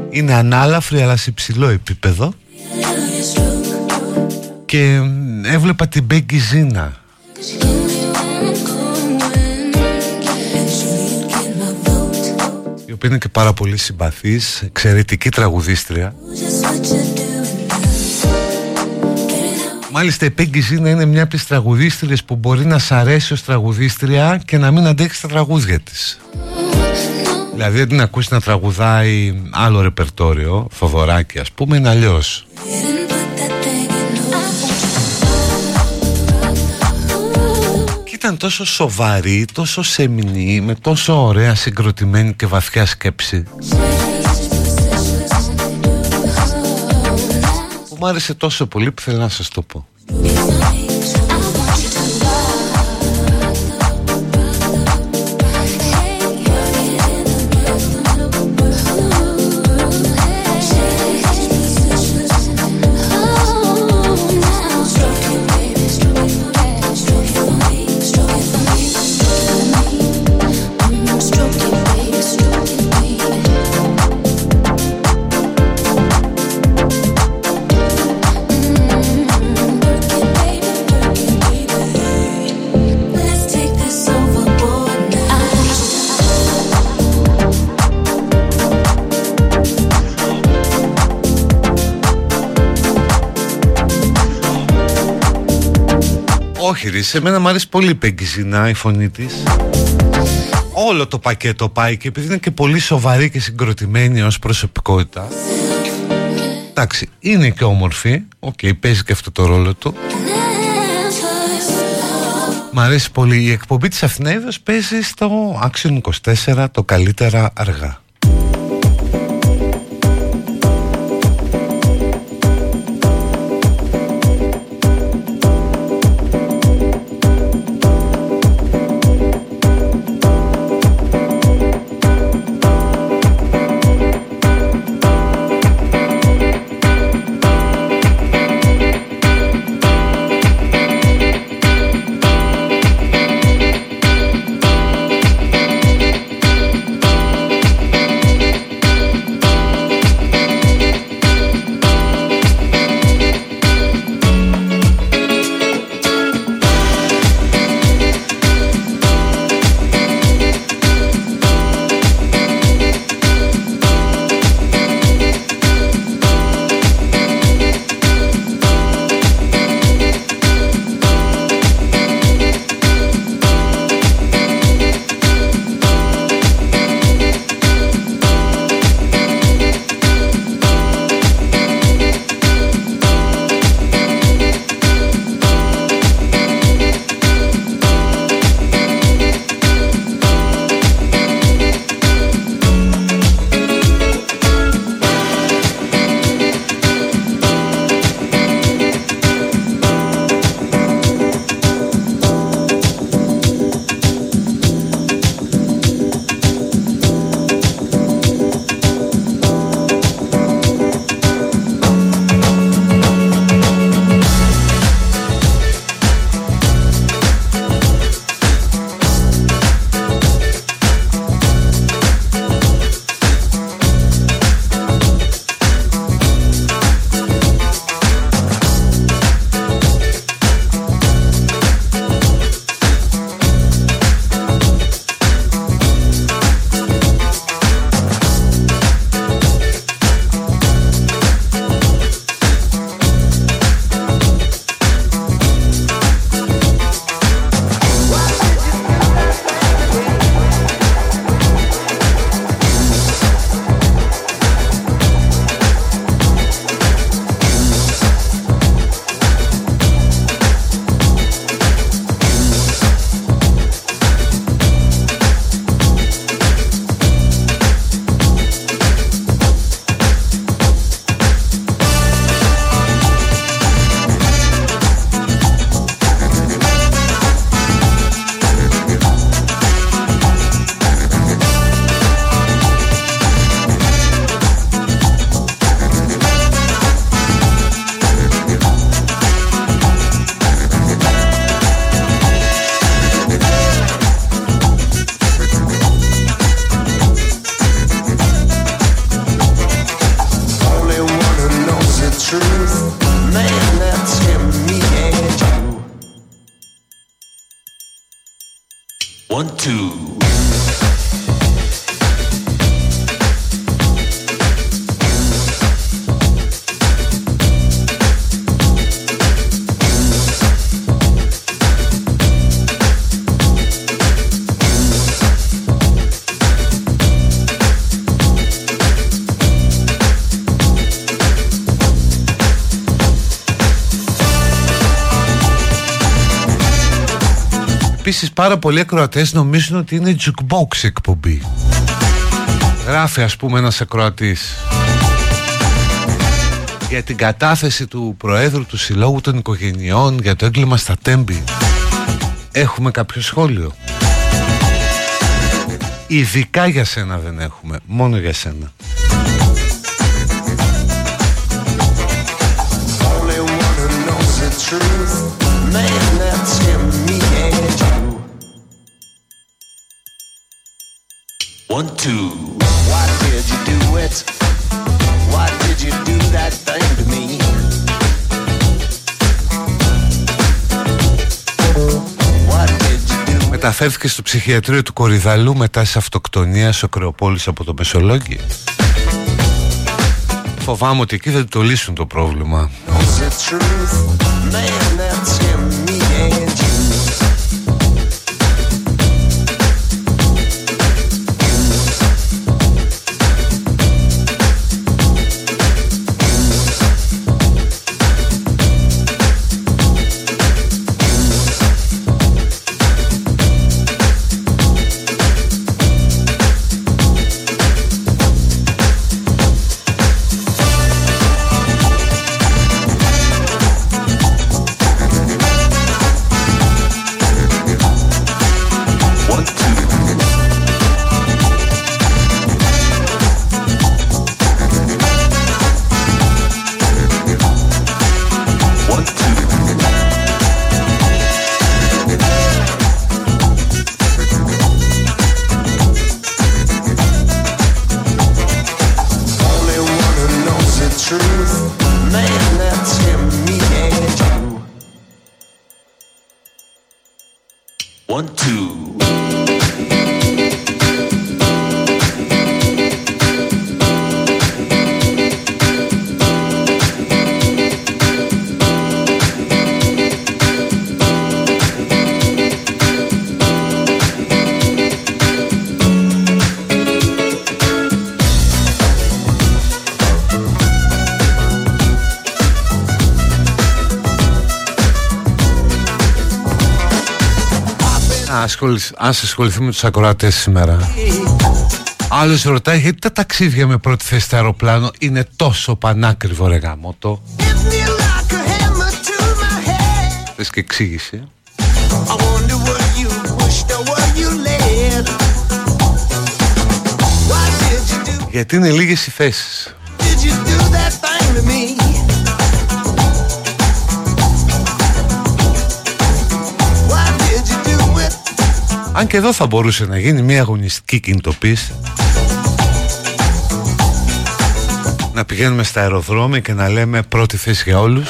είναι ανάλαφρη αλλά σε υψηλό επίπεδο. Και έβλεπα την Μπέγκη Ζίνα η οποία είναι και πάρα πολύ συμπαθής εξαιρετική τραγουδίστρια. Μάλιστα η Πέγκη Ζίνα είναι μια από τις τραγουδίστριες που μπορεί να σ' αρέσει ως τραγουδίστρια και να μην αντέξει τα τραγούδια της. Δηλαδή δεν την ακούσει να τραγουδάει άλλο ρεπερτόριο, φοβοράκι ας πούμε, είναι αλλιώς ήταν τόσο σοβαρή, τόσο σεμινή, με τόσο ωραία συγκροτημένη και βαθιά σκέψη. Που μου άρεσε τόσο πολύ που θέλω να σας το πω. Όχι σε μένα μου αρέσει πολύ η Πέγκυ Ζήνα, η φωνή της. Όλο το πακέτο πάει και επειδή είναι και πολύ σοβαρή και συγκροτημένη ως προσωπικότητα Εντάξει, είναι και όμορφη. OK, okay, παίζει και αυτό το ρόλο του. Μ' αρέσει πολύ Η εκπομπή της Αθηναΐδος παίζει στο Action 24 το καλύτερα αργά Επίσης πάρα πολλοί ακροατές νομίζουν ότι είναι jukebox εκπομπή. Γράφει ας πούμε ένας ακροατής. Για την κατάθεση του Προέδρου του Συλλόγου των Οικογενειών για το έγκλημα στα Τέμπη. Έχουμε κάποιο σχόλιο; Ειδικά για σένα δεν έχουμε, μόνο για σένα. One, two. Why did you do it? Why did you do that thing to me? Μεταφέρθηκε στο ψυχιατρίο του Κορυδαλού μετά σε αυτοκτονία στο Κρεοπόλης από το Μεσολόγγι. Φοβάμαι ότι εκεί δεν το λύσουν το πρόβλημα. Αν σε ασχοληθεί με τους ακροατές σήμερα. Άλλος ρωτάει γιατί τα ταξίδια με πρώτη θέση στο αεροπλάνο είναι τόσο πανάκριβο ρε γαμότο Θες και εξήγηση Γιατί είναι λίγες οι θέσεις Αν και εδώ θα μπορούσε να γίνει μια αγωνιστική κινητοποίηση. Να πηγαίνουμε στα αεροδρόμια και να λέμε πρώτη θέση για όλους.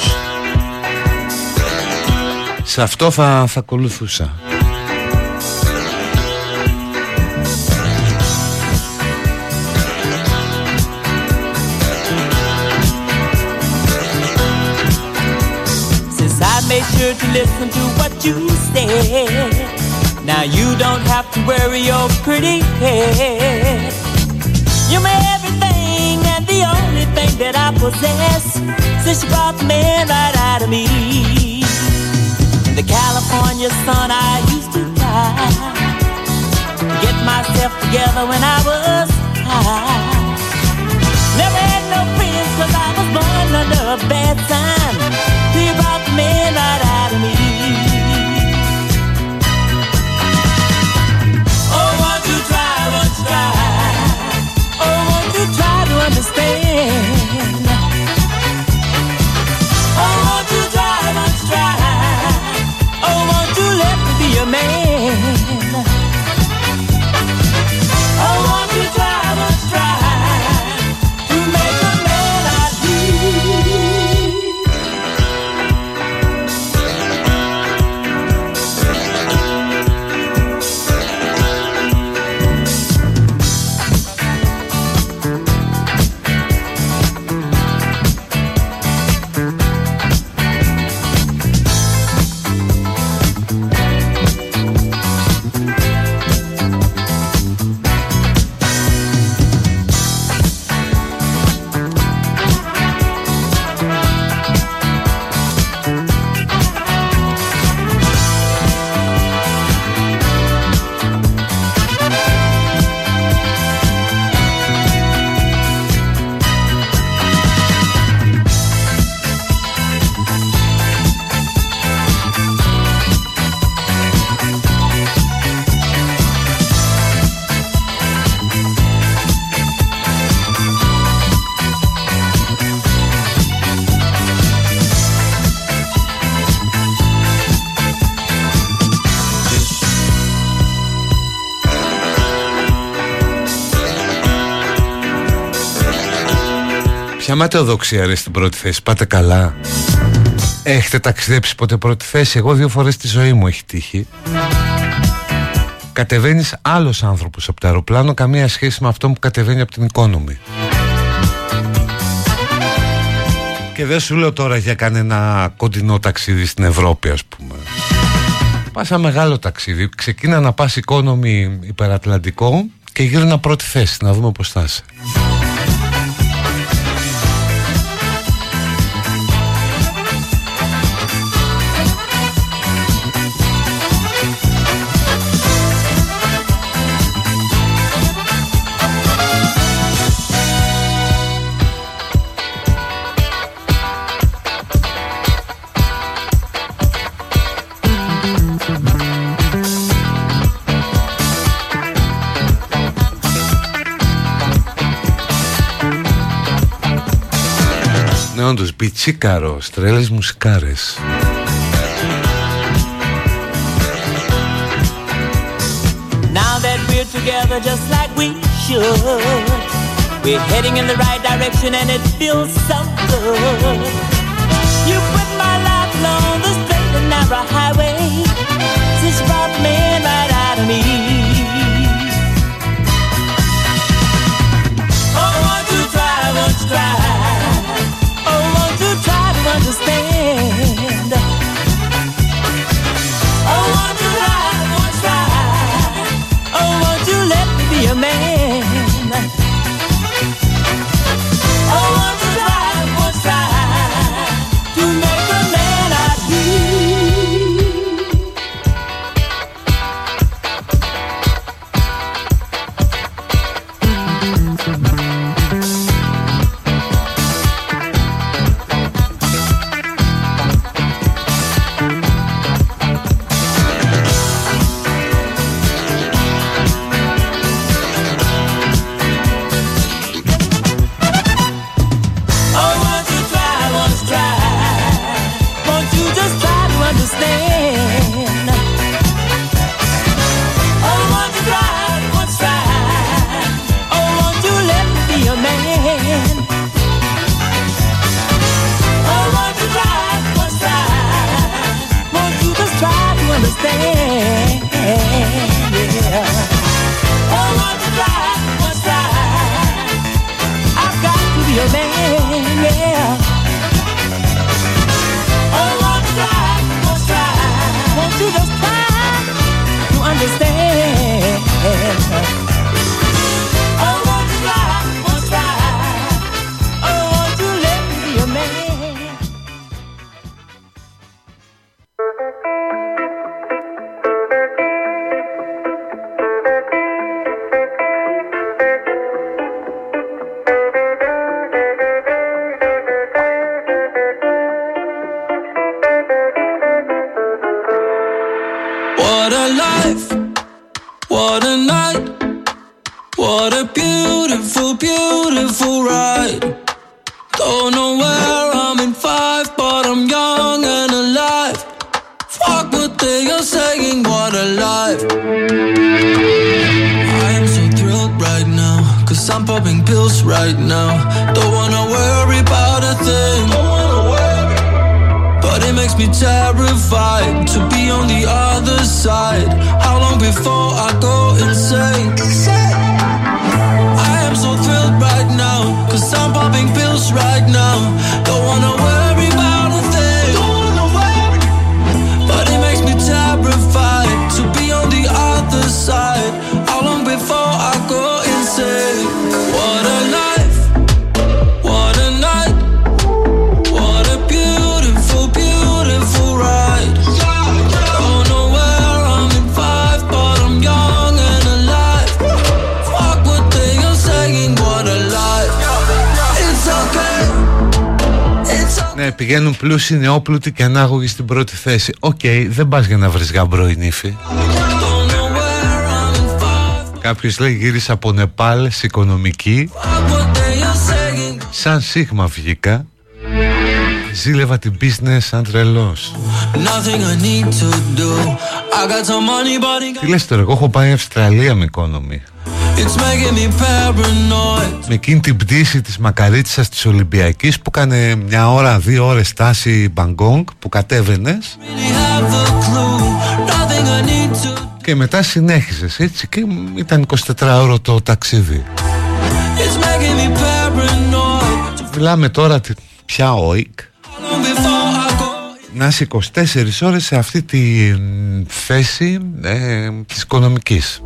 Σε αυτό θα, θα ακολουθούσα worry your pretty head. You're my everything and the only thing that I possess. Since you brought the man right out of me. In the California sun, I used to cry. Get myself together when I was high. Never had no friends cause I was born under a bad sign. ματαιοδοξία ρε στην πρώτη θέση. Πάτε καλά. Έχετε ταξιδέψει ποτέ πρώτη θέση; Εγώ δύο φορές στη ζωή μου έχει τύχει. Κατεβαίνεις άλλος άνθρωπος από το αεροπλάνο, καμία σχέση με αυτό που κατεβαίνει από την οικόνομη. Και δεν σου λέω τώρα για κανένα κοντινό ταξίδι στην Ευρώπη ας πούμε. Πας ένα μεγάλο ταξίδι. Ξεκίνα να πας οικόνομη υπερατλαντικό και γύρνα πρώτη θέση να δούμε πώς θα είσαι. Πιτσίκαρο, τρέλες μουσικάρες. Now that we're together just like we should We're heading in the right direction and it feels so good You πλούσιοι νεόπλουτοι και ανάγωγοι στην πρώτη θέση. Οκ, δεν πας για να βρεις γαμπρό η νύφη. Κάποιος λέει γύρισα από Νεπάλ, σε οικονομική. Σαν σίγμα βγήκα. Ζήλευα την business σαν τρελός. Τι λες τώρα, εγώ έχω πάει Αυστραλία με οικονομική. Με εκείνη την πτήση της Μακαρίτσας της Ολυμπιακής που έκανε μια ώρα, δύο ώρες στάση Μπαγκόγκ που κατέβαινες. Και μετά συνέχισες έτσι και ήταν 24 ώρο το ταξίδι. Μιλάμε τώρα πια ΟΙΚ να είσαι 24 ώρες σε αυτή τη θέση ε, της οικονομικής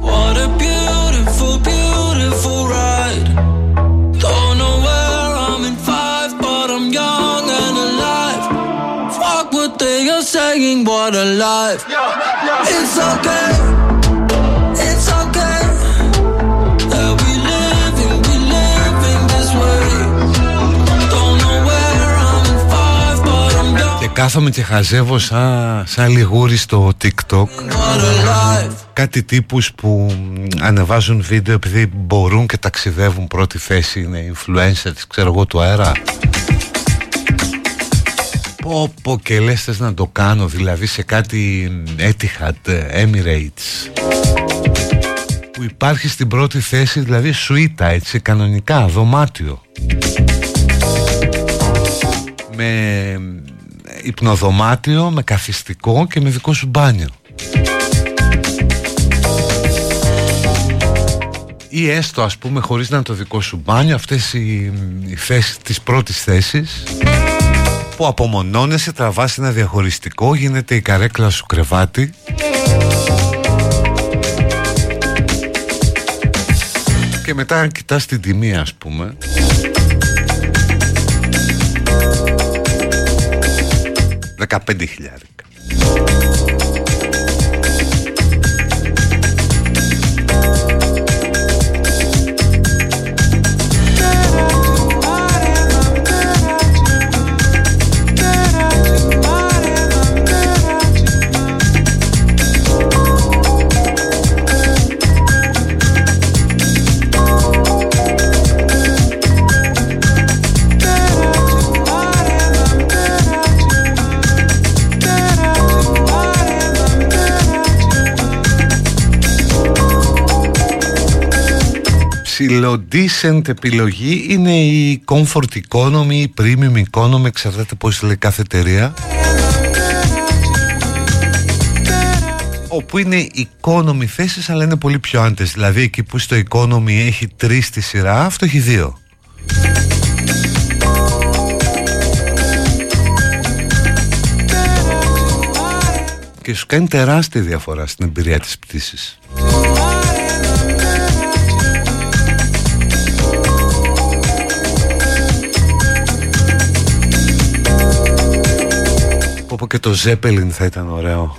in five, but I'm young. Και κάθομαι και χαζεύω σαν, σαν λιγούρι στο TikTok. Κάτι τύπους που ανεβάζουν βίντεο επειδή μπορούν και ταξιδεύουν πρώτη θέση Είναι influencers, ξέρω εγώ, του αέρα Πω πω και λες θες να το κάνω δηλαδή σε κάτι Etihad Emirates που υπάρχει στην πρώτη θέση δηλαδή σουίτα έτσι κανονικά δωμάτιο. Με υπνοδωμάτιο με καθιστικό και με δικό σου μπάνιο. Ή έστω ας πούμε χωρίς να είναι το δικό σου μπάνιο αυτές οι, οι θέσεις της πρώτης θέσης που απομονώνεσαι, τραβάς ένα διαχωριστικό, γίνεται η καρέκλα σου κρεβάτι. Και μετά κοιτάς την τιμή ας πούμε. Δεκαπέντε χιλιάρικα ψηλό decent επιλογή είναι η comfort economy, η premium economy, εξαρτάται πώς λέει κάθε εταιρεία. Όπου είναι economy θέσεις αλλά είναι πολύ πιο άντες. Δηλαδή εκεί που στο economy έχει τρεις στη σειρά, αυτό έχει δύο. Και σου κάνει τεράστια διαφορά στην εμπειρία της πτήσης. Πω και το Ζέπελιν θα ήταν ωραίο.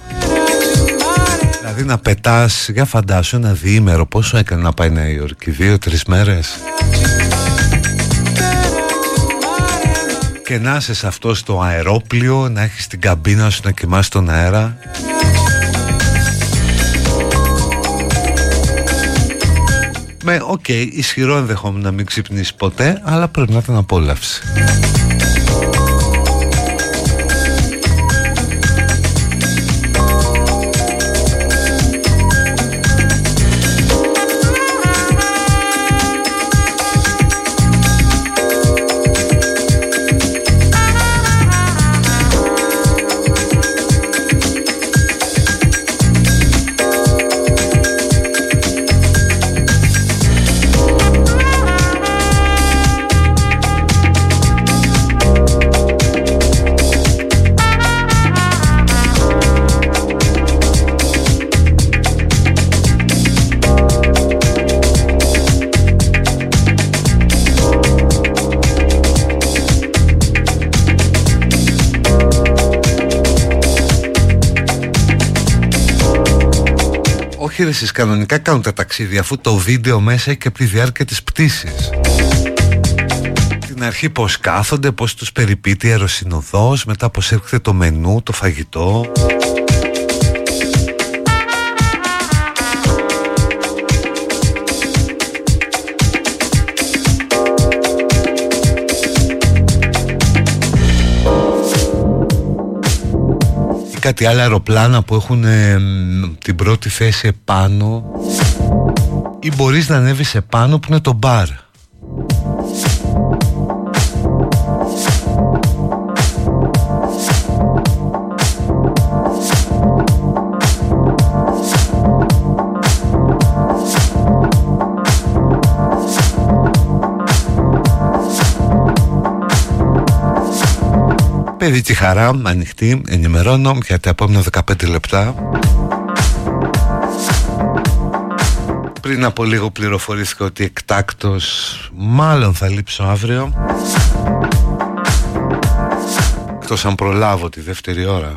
Δηλαδή να πετάς Για φαντάσου ένα διήμερο Πόσο έκανε να πάει Νέα Υόρκη Δύο-τρεις μέρες. Και να είσαι σε αυτό στο αερόπλιο Να έχεις την καμπίνα σου να κοιμάσαι τον αέρα. Με OK, okay, ισχυρό ενδεχόμενο να μην ξυπνήσεις ποτέ Αλλά πρέπει να την απόλαυση όχι ρε εσείς κανονικά κάνουν τα ταξίδια αφού το βίντεο μέσα έχει και από τη διάρκεια της πτήσης. Την αρχή πως κάθονται, πως τους περιποιείται η αεροσυνοδός Μετά πως έρχεται το μενού, το φαγητό κάτι άλλα αεροπλάνα που έχουν την πρώτη θέση επάνω ή μπορείς να ανέβεις επάνω που είναι το μπαρ; Παιδί τη χαρά, ανοιχτή, ενημερώνω για τα επόμενα 15 λεπτά. Πριν από λίγο πληροφορήθηκα ότι εκτάκτος μάλλον θα λείψω αύριο. Εκτός αν προλάβω τη δεύτερη ώρα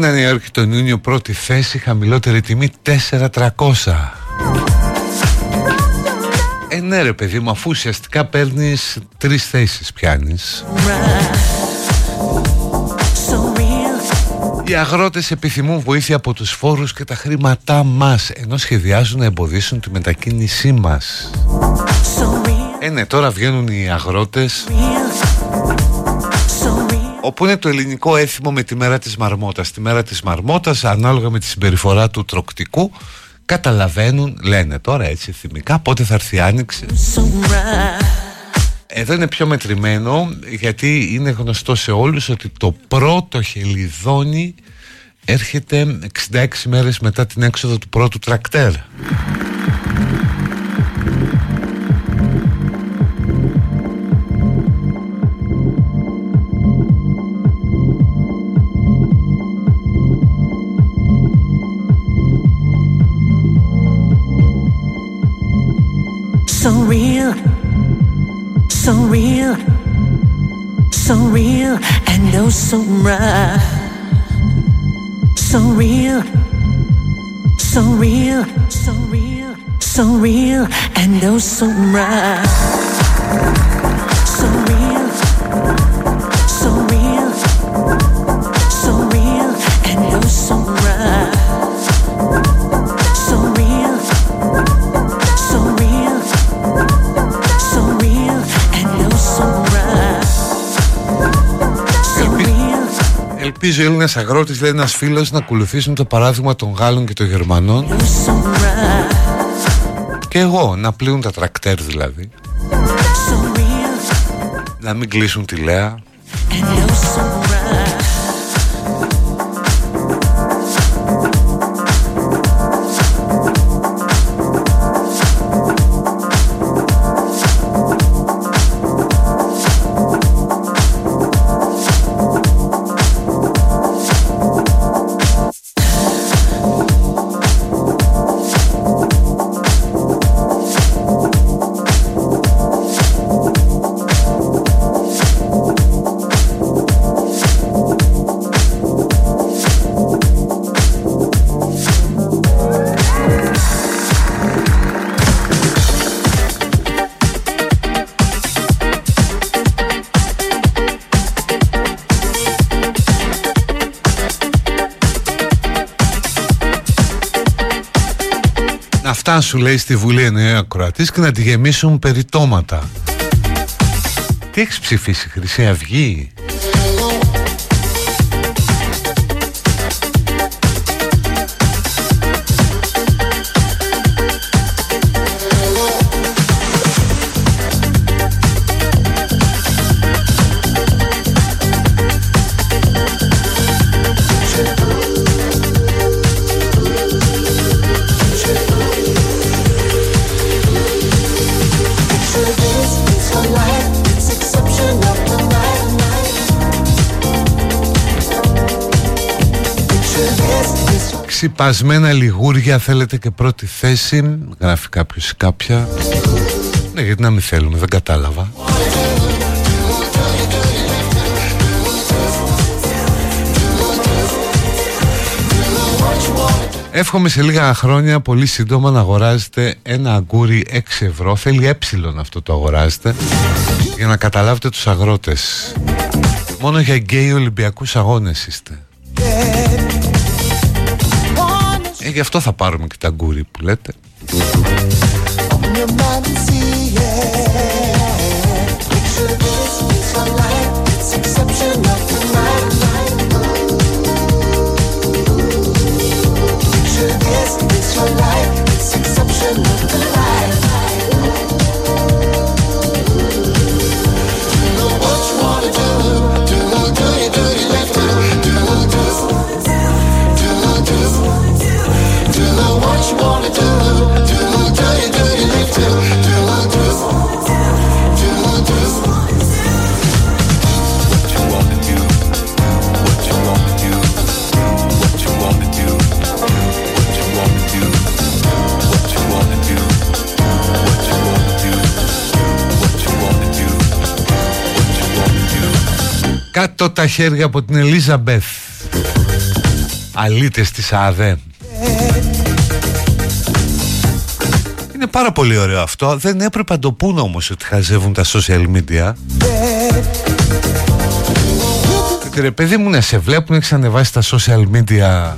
Νέα Υόρκη τον Ιούνιο πρώτη θέση χαμηλότερη τιμή 4.300 Ε ναι ρε παιδί μου αφού ουσιαστικά παίρνεις τρεις θέσεις πιάνεις. Οι αγρότες επιθυμούν βοήθεια από τους φόρους και τα χρήματά μας ενώ σχεδιάζουν να εμποδίσουν τη μετακίνησή μας. Ε ναι τώρα βγαίνουν οι αγρότες Όπου είναι το ελληνικό έθιμο με τη μέρα της Μαρμότας. Τη μέρα της Μαρμότας ανάλογα με τη συμπεριφορά του τροκτικού Καταλαβαίνουν, λένε τώρα έτσι θυμικά Πότε θα έρθει η άνοιξη. Εδώ είναι πιο μετρημένο Γιατί είναι γνωστό σε όλους Ότι το πρώτο χελιδόνι Έρχεται 66 μέρες μετά την έξοδο του πρώτου τρακτέρ so. So real, so real, so real, so real. And oh so right. So real, Ελπίζω οι Έλληνες αγρότες, λέει ένας φίλος, να ακολουθήσουν το παράδειγμα των Γάλλων και των Γερμανών. Και εγώ να πλύνουν τα τρακτέρ δηλαδή. Να μην κλείσουν τη Λέα σου λέει στη Βουλή εννέα ακροατής και να τη γεμίσουν περιτώματα. Τι έχεις ψηφίσει Χρυσή Αυγή; Ξυπασμένα λιγούρια θέλετε και πρώτη θέση Γράφει κάποιος ή κάποια. Ναι γιατί να μην θέλουμε δεν κατάλαβα. Εύχομαι σε λίγα χρόνια πολύ σύντομα να αγοράζετε ένα αγκούρι 6 ευρώ. Θέλει ε αυτό το αγοράζετε Για να καταλάβετε τους αγρότες. Μόνο για γκέι Ολυμπιακούς αγώνες είστε γι' αυτό θα πάρουμε και τα γκούρι που λέτε Κάτω τα χέρια από την Ελίζα Μπεθ Αλίτες της ΑΔΕ Είναι πάρα πολύ ωραίο αυτό. Δεν έπρεπε να το πούνε όμως ότι χαζεύουν τα social media. Και ρε παιδί μου να σε βλέπουν Έχεις ανεβάσει τα social media.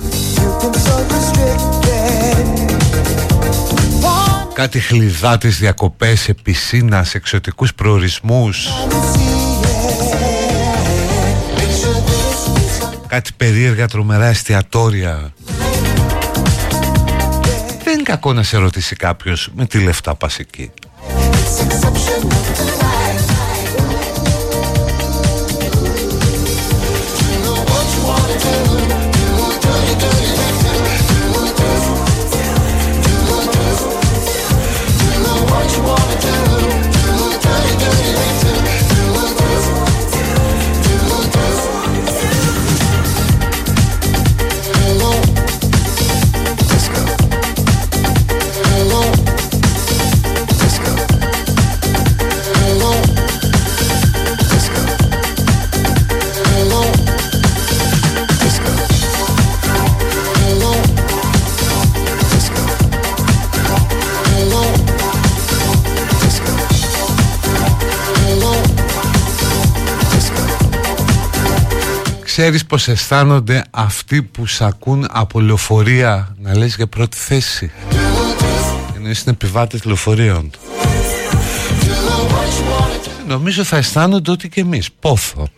Κάτι χλιδάτες διακοπές σε πισίνα, σε εξωτικούς προορισμούς κάτι περίεργα τρομερά εστιατόρια. Δεν είναι κακό να σε ρωτήσει κάποιος με τι λεφτά πας εκεί Ξέρεις πως αισθάνονται αυτοί που σ' ακούν από λεωφορεία να λες για πρώτη θέση Εννοείς είναι επιβάτες λεωφορείων Νομίζω θα αισθάνονται ότι και εμείς Πόθο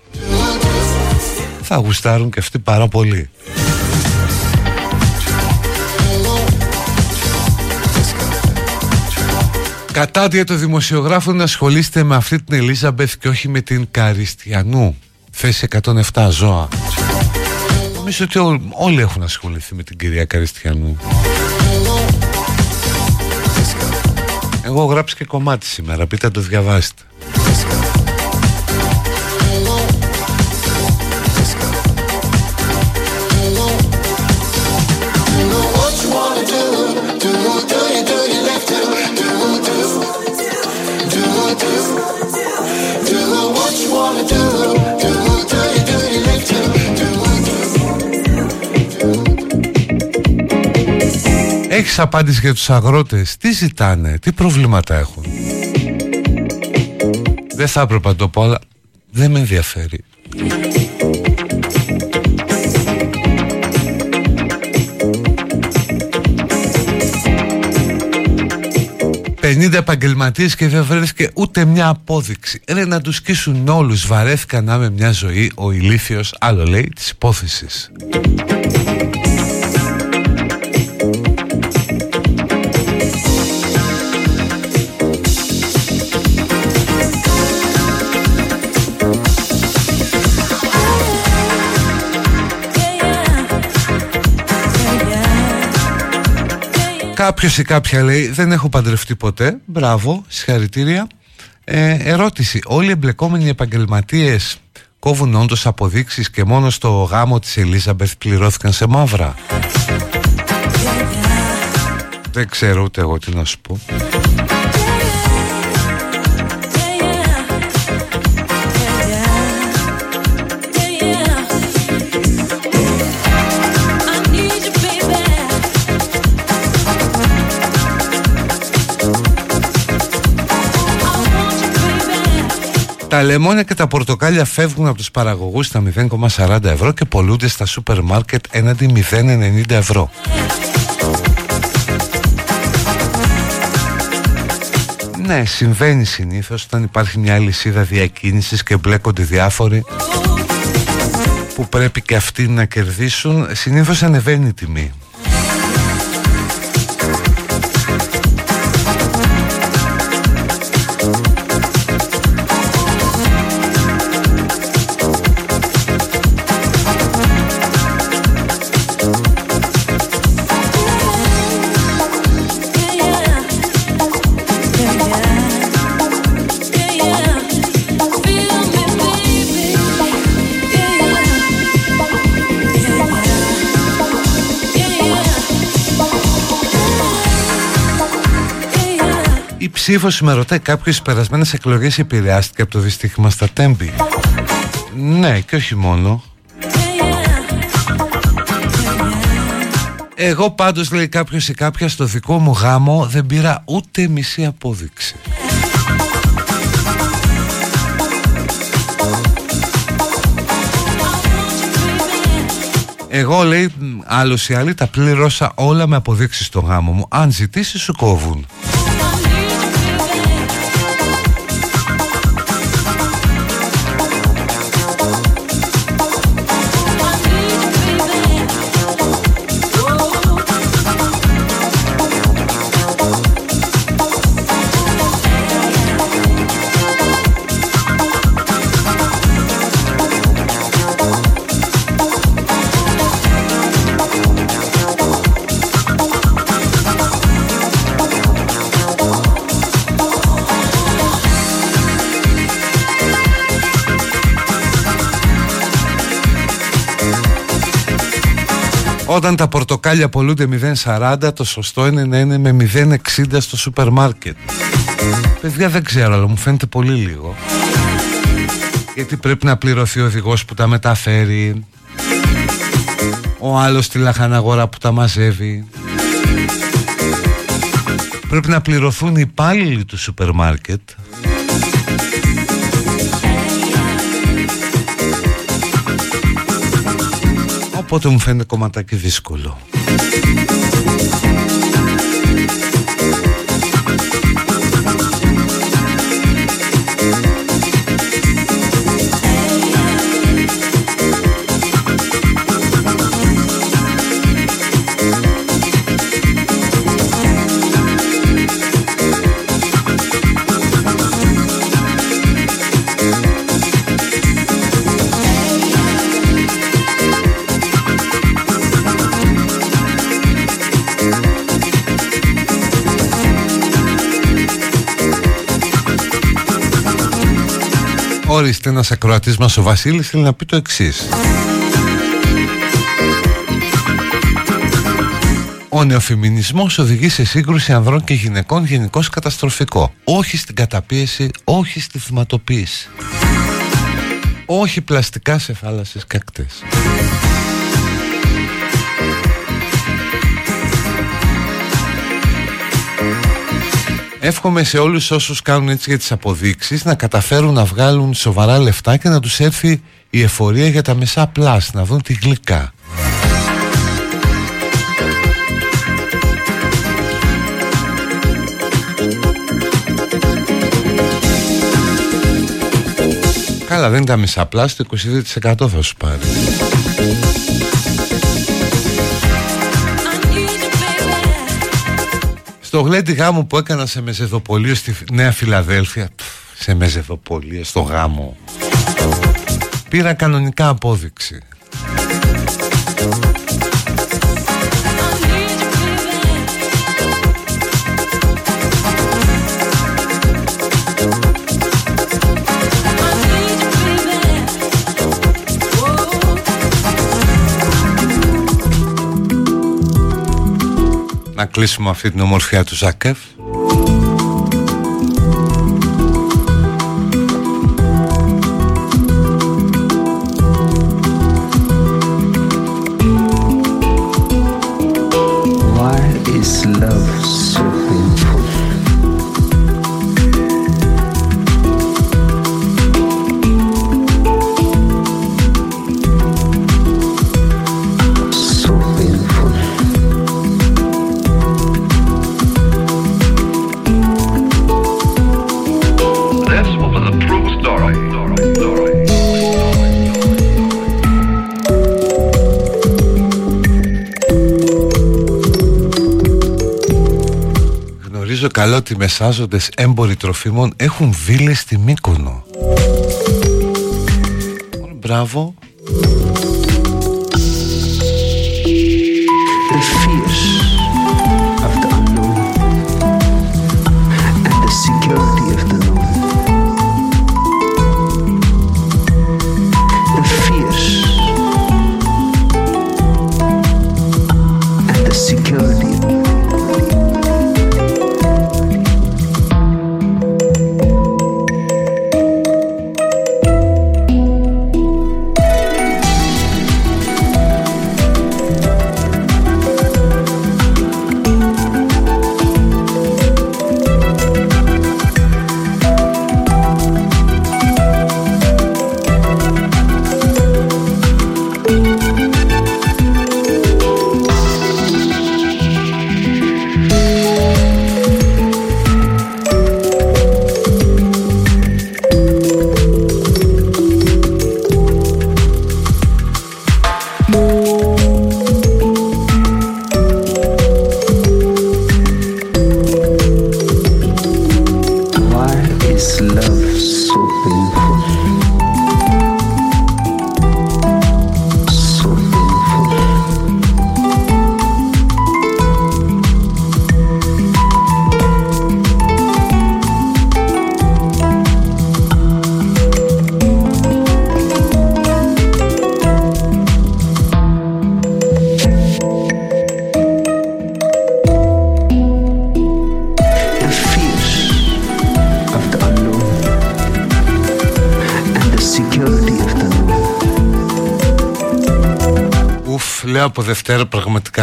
θα γουστάρουν και αυτοί πάρα πολύ. Κατάδια το δημοσιογράφο να ασχολείστε με αυτή την Ελίζαμπεθ και όχι με την Καριστιανού. Θέση 107 ζώα. Νομίζω ότι όλοι έχουν ασχοληθεί με την κυρία Καριστιανού. Εγώ έχω γράψει και κομμάτι σήμερα, πείτε να το διαβάσετε. Έχεις απάντηση για τους αγρότες Τι ζητάνε, τι προβλήματα έχουν Δεν θα έπρεπε να το πω αλλά δεν με ενδιαφέρει 50 επαγγελματίες και δεν βρέθηκε ούτε μια απόδειξη. Ρε να τους σκίσουν όλους. Βαρέθηκα να είμαι μια ζωή ο ηλίθιος, άλλο λέει, της υπόθεσης. Κάποιος ή κάποια λέει δεν έχω παντρευτεί ποτέ. Μπράβο, συγχαρητήρια. Ε, ερώτηση. Όλοι οι εμπλεκόμενοι επαγγελματίες κόβουν όντως αποδείξεις και μόνο στο γάμο της Ελίζαμπεθ πληρώθηκαν σε μαύρα; Δεν ξέρω ούτε εγώ τι να σου πω. Τα λεμόνια και τα πορτοκάλια φεύγουν από τους παραγωγούς στα 0,40 ευρώ και πολλούνται στα σούπερ μάρκετ έναντι 0,90 ευρώ. Ναι, συμβαίνει συνήθως όταν υπάρχει μια λυσίδα διακίνησης και μπλέκονται διάφοροι που πρέπει και αυτοί να κερδίσουν, συνήθως ανεβαίνει η τιμή. Ψήφο με ρωτάει κάποιος στις περασμένες εκλογές επηρεάστηκε από το δυστύχημα στα Τέμπη. Ναι, και όχι μόνο. Εγώ πάντως λέει κάποιος ή κάποια στο δικό μου γάμο δεν πήρα ούτε μισή απόδειξη. Εγώ λέει άλλος ή άλλοι τα πλήρωσα όλα με αποδείξεις στο γάμο μου. Αν ζητήσεις σου κόβουν. Όταν τα πορτοκάλια πολλούνται 0,40 το σωστό είναι να είναι με 0,60 στο σούπερ μάρκετ Παιδιά δεν ξέρω αλλά μου φαίνεται πολύ λίγο. Γιατί πρέπει να πληρωθεί ο οδηγός που τα μεταφέρει. Ο άλλος στη λαχαναγορά που τα μαζεύει. Πρέπει να πληρωθούν οι υπάλληλοι του σούπερ μάρκετ Οπότε μου φαίνεται κομματάκι δύσκολο Ορίστε ένας ακροατής μας ο Βασίλης θέλει να πει το εξής Ο νεοφιμινισμός οδηγεί σε σύγκρουση ανδρών και γυναικών γενικώς καταστροφικό. Όχι στην καταπίεση, όχι στη θυματοποίηση. Όχι πλαστικά σε θάλασσες κακτές. Εύχομαι σε όλους όσους κάνουν έτσι για τις αποδείξεις να καταφέρουν να βγάλουν σοβαρά λεφτά και να τους έρθει η εφορία για τα μισά plus, να δουν τη γλύκα. Καλά δεν τα μισά plus, το 22% θα σου πάρει. Στο γλέντι γάμο που έκανα σε μεζεδοπολείο στη Νέα Φιλαδέλφια Σε μεζεδοπολείο, στο γάμο Πήρα κανονικά απόδειξη να κλείσουμε αυτή την ομορφιά του Ζάκεφ καλό ότι μεσάζοντες έμποροι τροφίμων έχουν βίλες στη Μύκονο. Μπράβο. από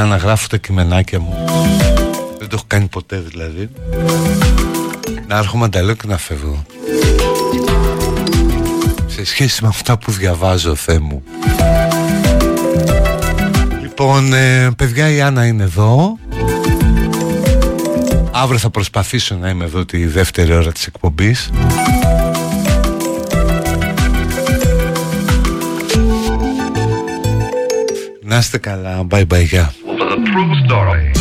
πραγματικά να γράφω τα κειμενάκια μου Δεν το έχω κάνει ποτέ δηλαδή Να έρχομαι να τα λέω και να φεύγω Σε σχέση με αυτά που διαβάζω Θεέ μου Λοιπόν ε, παιδιά η Άννα είναι εδώ Αύριο θα προσπαθήσω να είμαι εδώ τη δεύτερη ώρα της εκπομπής Να είστε καλά. Bye bye. Γεια. true story.